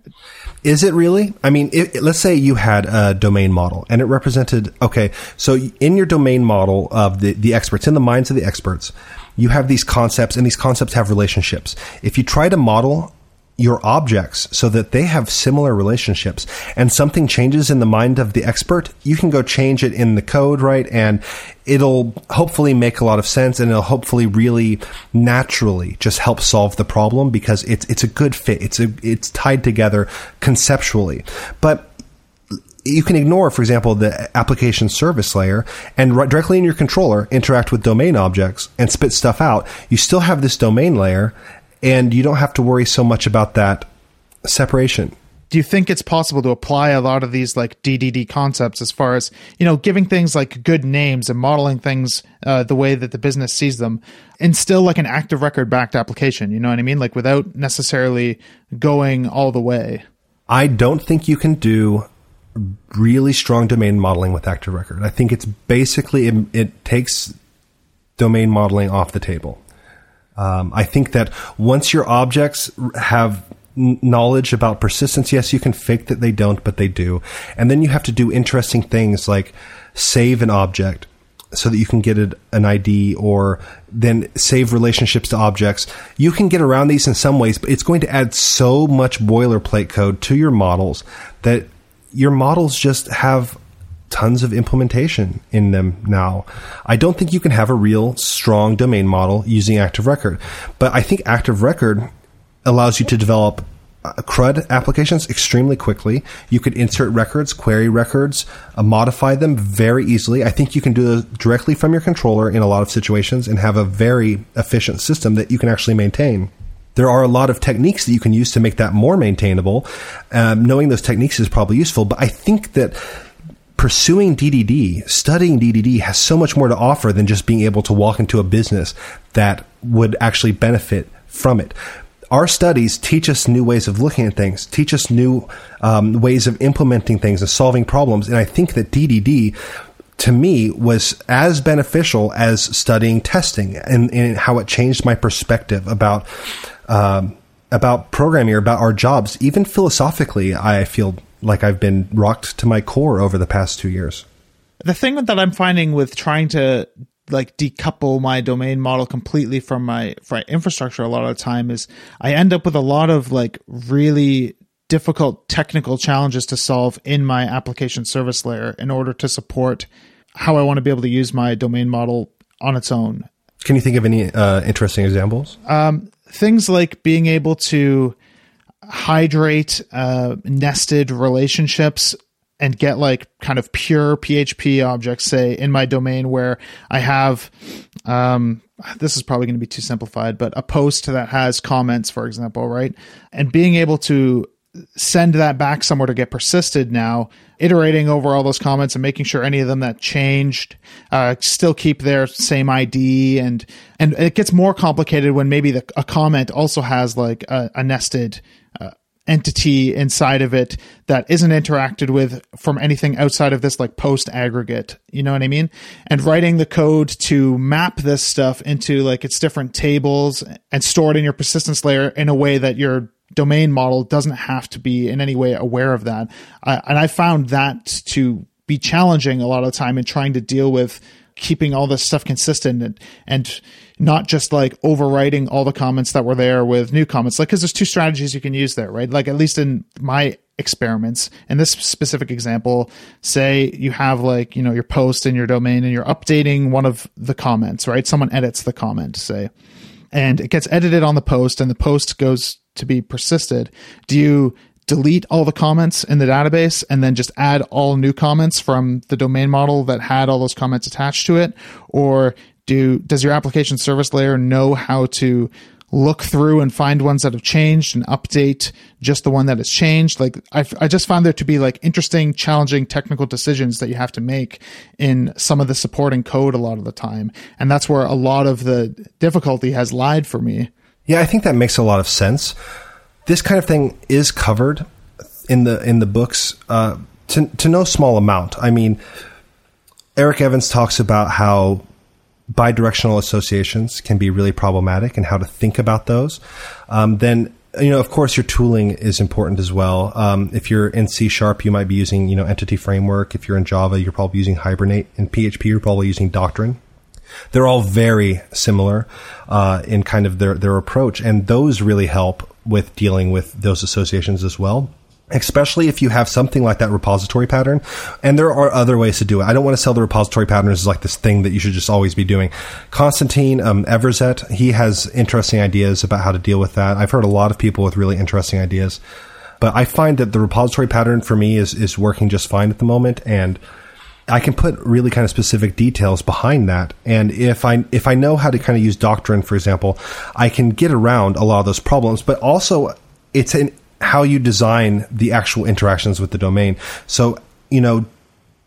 Is it really? I mean, it, let's say you had a domain model and it represented, okay, so in your domain model of the, the experts, in the minds of the experts, you have these concepts and these concepts have relationships. If you try to model your objects so that they have similar relationships and something changes in the mind of the expert, you can go change it in the code, right? And it'll hopefully make a lot of sense and it'll hopefully really naturally just help solve the problem because it's, it's a good fit. It's a, it's tied together conceptually. But you can ignore, for example, the application service layer and right directly in your controller interact with domain objects and spit stuff out. You still have this domain layer and you don't have to worry so much about that separation. Do you think it's possible to apply a lot of these like DDD concepts as far as you know giving things like good names and modeling things uh, the way that the business sees them, and still like an active record backed application? You know what I mean? Like without necessarily going all the way. I don't think you can do really strong domain modeling with active record. I think it's basically it, it takes domain modeling off the table. Um, I think that once your objects have knowledge about persistence, yes, you can fake that they don't, but they do. And then you have to do interesting things like save an object so that you can get an ID or then save relationships to objects. You can get around these in some ways, but it's going to add so much boilerplate code to your models that your models just have tons of implementation in them now. I don't think you can have a real strong domain model using Active Record, but I think Active Record allows you to develop uh, CRUD applications extremely quickly. You could insert records, query records, uh, modify them very easily. I think you can do those directly from your controller in a lot of situations and have a very efficient system that you can actually maintain there are a lot of techniques that you can use to make that more maintainable. Um, knowing those techniques is probably useful, but I think that pursuing DDD, studying DDD has so much more to offer than just being able to walk into a business that would actually benefit from it. Our studies teach us new ways of looking at things, teach us new um, ways of implementing things and solving problems. And I think that DDD, to me, was as beneficial as studying testing and, and how it changed my perspective about. Um, about programming or about our jobs, even philosophically, I feel like I've been rocked to my core over the past two years. The thing that I'm finding with trying to like decouple my domain model completely from my, from my infrastructure a lot of the time is I end up with a lot of like really difficult technical challenges to solve in my application service layer in order to support how I want to be able to use my domain model on its own. Can you think of any uh, interesting examples? Um, things like being able to hydrate uh, nested relationships and get like kind of pure PHP objects, say in my domain where I have, um, this is probably going to be too simplified, but a post that has comments, for example, right? And being able to send that back somewhere to get persisted now, iterating over all those comments and making sure any of them that changed uh, still keep their same ID, and and it gets more complicated when maybe the, a comment also has like a, a nested uh, entity inside of it that isn't interacted with from anything outside of this like post aggregate. You know what I mean? And writing the code to map this stuff into like its different tables and store it in your persistence layer in a way that your domain model doesn't have to be in any way aware of that. Uh, and I found that to be challenging a lot of the time in trying to deal with keeping all this stuff consistent and, and not just like overwriting all the comments that were there with new comments. Like, cause there's two strategies you can use there, right? Like, at least in my experiments, in this specific example, say you have like, you know, your post in your domain and you're updating one of the comments, right? Someone edits the comment, say, and it gets edited on the post and the post goes to be persisted. Do you delete all the comments in the database and then just add all new comments from the domain model that had all those comments attached to it? Or do does your application service layer know how to look through and find ones that have changed and update just the one that has changed? Like i i just found there to be like interesting challenging technical decisions that you have to make in some of the supporting code a lot of the time. And that's where a lot of the difficulty has lied for me. Yeah i think that makes a lot of sense this kind of thing is covered in the in the books uh, to to no small amount. I mean, Eric Evans talks about how bidirectional associations can be really problematic and how to think about those. Um, then you know, of course, your tooling is important as well. Um, if you're in C sharp, you might be using, you know, entity framework. If you're in Java, you're probably using Hibernate. In PHP, you're probably using Doctrine. They're all very similar uh, in kind of their their approach, and those really help with dealing with those associations as well especially if you have something like that repository pattern. And there are other ways to do it. I don't want to sell the repository patterns as like this thing that you should just always be doing. Konstantin um, Everzet, he has interesting ideas about how to deal with that. I've heard a lot of people with really interesting ideas, but I find that the repository pattern for me is is working just fine at the moment, and I can put really kind of specific details behind that. And if I if I know how to kind of use Doctrine, for example, I can get around a lot of those problems. But also, it's in how you design the actual interactions with the domain. So you know,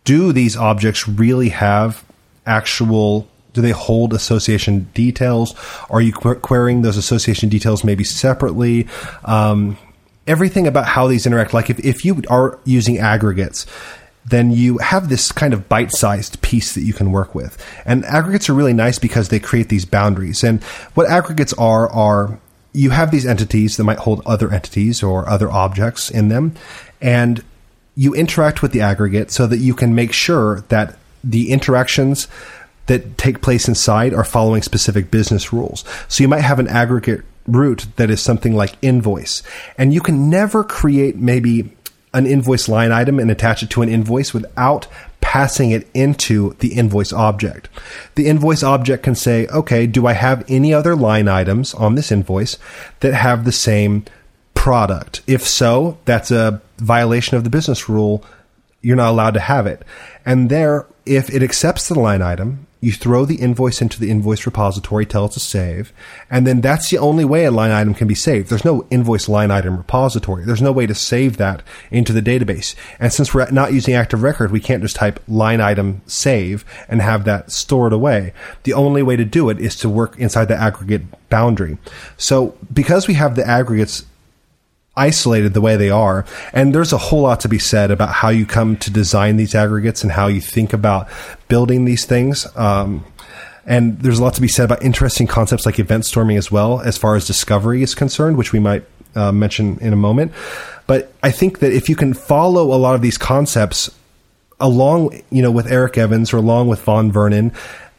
do these objects really have actual do they hold association details? Are you querying those association details maybe separately? Um, everything about how these interact. Like if, if you are using aggregates, then you have this kind of bite sized piece that you can work with. And aggregates are really nice because they create these boundaries. And what aggregates are, are you have these entities that might hold other entities or other objects in them. And you interact with the aggregate so that you can make sure that the interactions that take place inside are following specific business rules. So you might have an aggregate root that is something like invoice. And you can never create maybe an invoice line item and attach it to an invoice without passing it into the invoice object. The invoice object can say, okay, do I have any other line items on this invoice that have the same product? If so, that's a violation of the business rule. You're not allowed to have it. And there, if it accepts the line item you throw the invoice into the invoice repository, tell it to save, and then that's the only way a line item can be saved. There's no invoice line item repository. There's no way to save that into the database. And since we're not using Active Record, we can't just type line item save and have that stored away. The only way to do it is to work inside the aggregate boundary. So because we have the aggregates isolated the way they are. And there's a whole lot to be said about how you come to design these aggregates and how you think about building these things. Um, and there's a lot to be said about interesting concepts like event storming as well, as far as discovery is concerned, which we might uh, mention in a moment. But I think that if you can follow a lot of these concepts along, you know, with Eric Evans or along with Vaughn Vernon,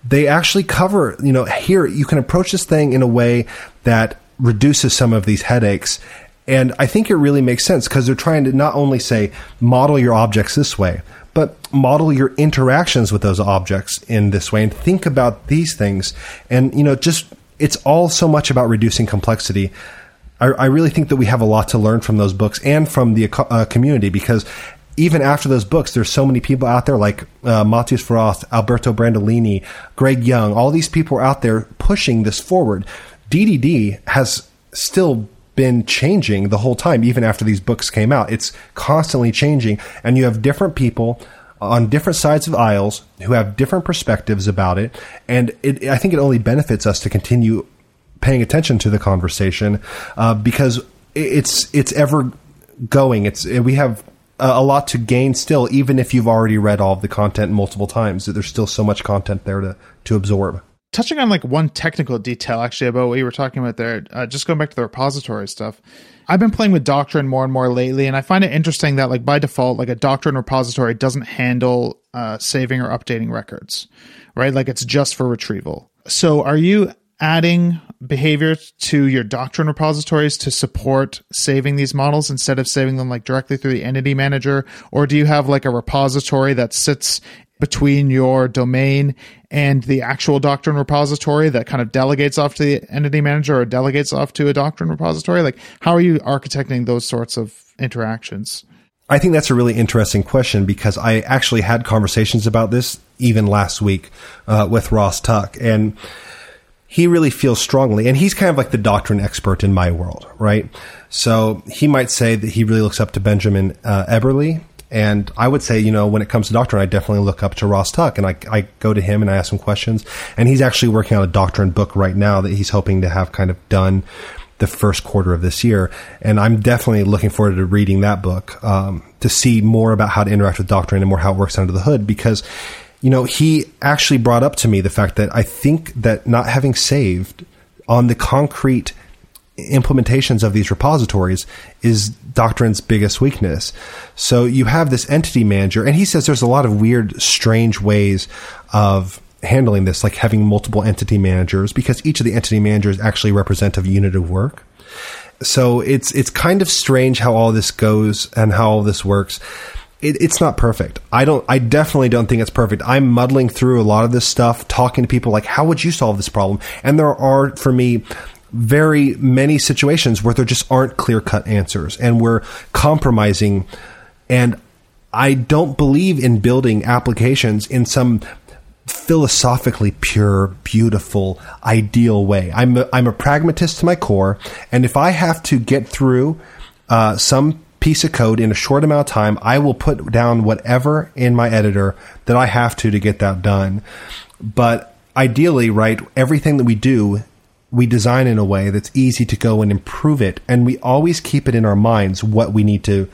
they actually cover, you know, here you can approach this thing in a way that reduces some of these headaches and I think it really makes sense because they're trying to not only say model your objects this way, but model your interactions with those objects in this way and think about these things. And, you know, just it's all so much about reducing complexity. I, I really think that we have a lot to learn from those books and from the uh, community because even after those books, there's so many people out there like uh, Mathias Verraes, Alberto Brandolini, Greg Young. All these people are out there pushing this forward. DDD has still been changing the whole time, even after these books came out. It's constantly changing, and you have different people on different sides of aisles who have different perspectives about it. And it, I think it only benefits us to continue paying attention to the conversation uh, because it's it's ever going. It's we have a lot to gain still, even if you've already read all of the content multiple times. There's still so much content there to to absorb. Touching on like one technical detail actually about what you were talking about there, uh, just going back to the repository stuff. I've been playing with Doctrine more and more lately, and I find it interesting that like by default, like a Doctrine repository doesn't handle uh, saving or updating records, right? Like it's just for retrieval. So are you adding behavior to your doctrine repositories to support saving these models instead of saving them like directly through the entity manager or do you have like a repository that sits between your domain and the actual doctrine repository that kind of delegates off to the entity manager or delegates off to a doctrine repository like how are you architecting those sorts of interactions I think that's a really interesting question because I actually had conversations about this even last week uh, with Ross Tuck. And he really feels strongly, and he's kind of like the doctrine expert in my world, right? So he might say that he really looks up to Benjamin uh, Eberlei. And I would say, you know, when it comes to doctrine, I definitely look up to Ross Tuck and I, I go to him and I ask him questions. And he's actually working on a doctrine book right now that he's hoping to have kind of done the first quarter of this year. And I'm definitely looking forward to reading that book um, to see more about how to interact with doctrine and more how it works under the hood because you know, he actually brought up to me the fact that I think that not having saved on the concrete implementations of these repositories is Doctrine's biggest weakness. So you have this entity manager, and he says there's a lot of weird, strange ways of handling this, like having multiple entity managers, because each of the entity managers actually represent a unit of work. So it's it's kind of strange how all this goes and how all this works it, it's not perfect. I don't. I definitely don't think it's perfect. I'm muddling through a lot of this stuff, talking to people like, "How would you solve this problem?" And there are, for me, very many situations where there just aren't clear cut answers, and we're compromising. And I don't believe in building applications in some philosophically pure, beautiful, ideal way. I'm a, I'm a pragmatist to my core, and if I have to get through uh, some piece of code in a short amount of time, I will put down whatever in my editor that I have to to get that done. But ideally, right, everything that we do, we design in a way that's easy to go and improve it. And we always keep it in our minds what we need to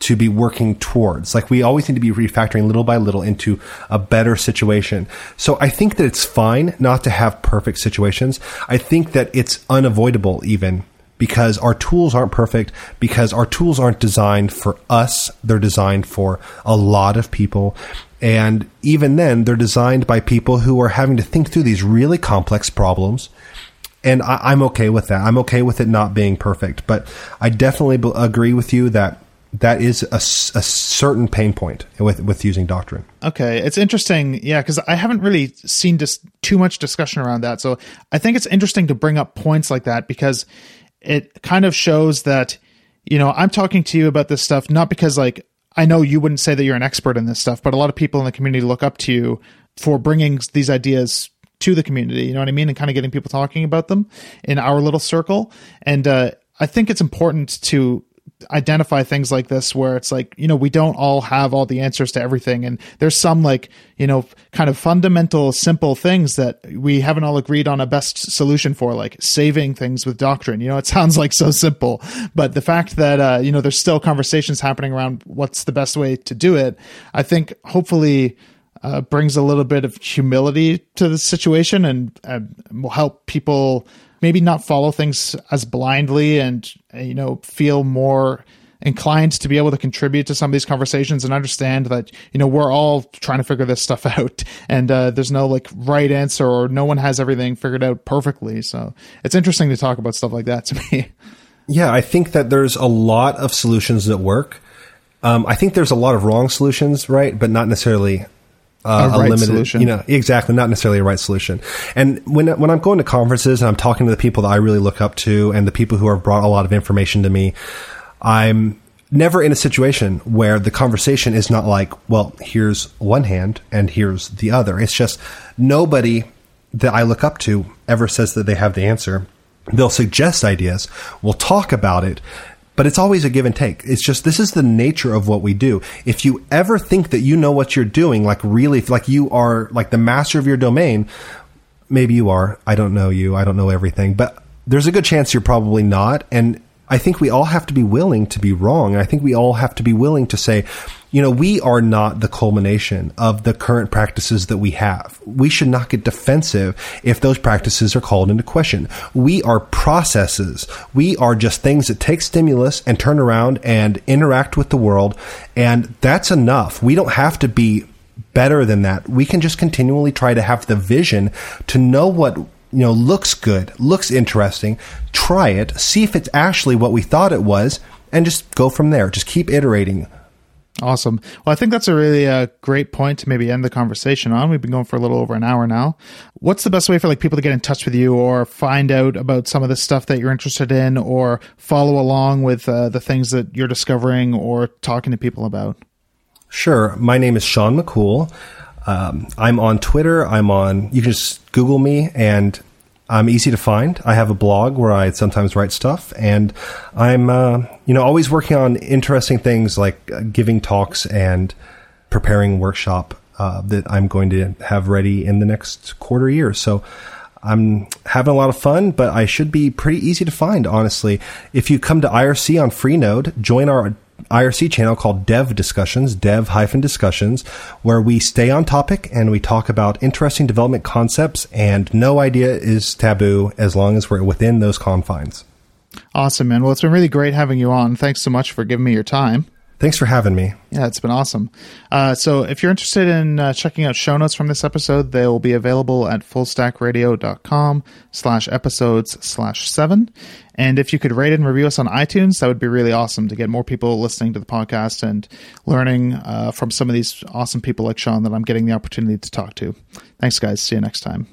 to be working towards. Like we always need to be refactoring little by little into a better situation. So I think that it's fine not to have perfect situations. I think that it's unavoidable even because our tools aren't perfect, because our tools aren't designed for us. They're designed for a lot of people. And even then, they're designed by people who are having to think through these really complex problems. And I, am okay with that. I'm okay with it not being perfect. But I definitely b- agree with you that that is a, a, certain pain point with with using doctrine. Okay, it's interesting, yeah, because I haven't really seen just too much discussion around that. So I think it's interesting to bring up points like that because it kind of shows that you know i'm talking to you about this stuff not because like i know you wouldn't say that you're an expert in this stuff but a lot of people in the community look up to you for bringing these ideas to the community you know what i mean? And kind of getting people talking about them in our little circle. And uh, i think it's important to identify things like this where it's like you know we don't all have all the answers to everything. And there's some like you know kind of fundamental simple things that we haven't all agreed on a best solution for like saving things with doctrine. You know it sounds like so simple but the fact that uh, you know there's still conversations happening around what's the best way to do it i think hopefully uh, brings a little bit of humility to the situation and uh, will help people maybe not follow things as blindly and you know feel more inclined to be able to contribute to some of these conversations and understand that you know we're all trying to figure this stuff out and uh, there's no like right answer or no one has everything figured out perfectly. So it's interesting to talk about stuff like that to me. Yeah i think that there's a lot of solutions that work. Um, i think there's a lot of wrong solutions right but not necessarily uh, a, right limited, solution. you know, exactly, not necessarily a right solution. And when when I'm going to conferences and I'm talking to the people that I really look up to and the people who have brought a lot of information to me, I'm never in a situation where the conversation is not like, well, here's one hand and here's the other. It's just nobody that I look up to ever says that they have the answer. They'll suggest ideas. We'll talk about it but it's always a give and take. It's just this is the nature of what we do. If you ever think that you know what you're doing, like really, like you are like the master of your domain, maybe you are. I don't know you. I don't know everything, but there's a good chance you're probably not. And I think we all have to be willing to be wrong. And I think we all have to be willing to say, you know, we are not the culmination of the current practices that we have. We should not get defensive if those practices are called into question. We are processes. We are just things that take stimulus and turn around and interact with the world. And that's enough. We don't have to be better than that. We can just continually try to have the vision to know what you know looks good, looks interesting, try it, see if it's actually what we thought it was, and just go from there. Just keep iterating Awesome. Well, I think that's a really uh, great point to maybe end the conversation on. We've been going for a little over an hour now. What's the best way for like people to get in touch with you or find out about some of the stuff that you're interested in or follow along with uh, the things that you're discovering or talking to people about? Sure. My name is Shawn McCool. Um, I'm on Twitter. I'm on, you can just Google me and I'm easy to find. I have a blog where I sometimes write stuff, and I'm uh, you know always working on interesting things like uh, giving talks and preparing workshop uh, that I'm going to have ready in the next quarter year. So I'm having a lot of fun, but I should be pretty easy to find, honestly. If you come to IRC on Freenode, join our IRC channel called Dev Discussions, dev hyphen discussions, where we stay on topic and we talk about interesting development concepts, and no idea is taboo as long as we're within those confines. Awesome, man. Well, it's been really great having you on. Thanks so much for giving me your time. Thanks for having me. Yeah, it's been awesome. Uh, so if you're interested in uh, checking out show notes from this episode, they will be available at fullstackradio.com slash episodes slash seven. And if you could rate and review us on iTunes, that would be really awesome to get more people listening to the podcast and learning uh, from some of these awesome people like Shawn that I'm getting the opportunity to talk to. Thanks, guys. See you next time.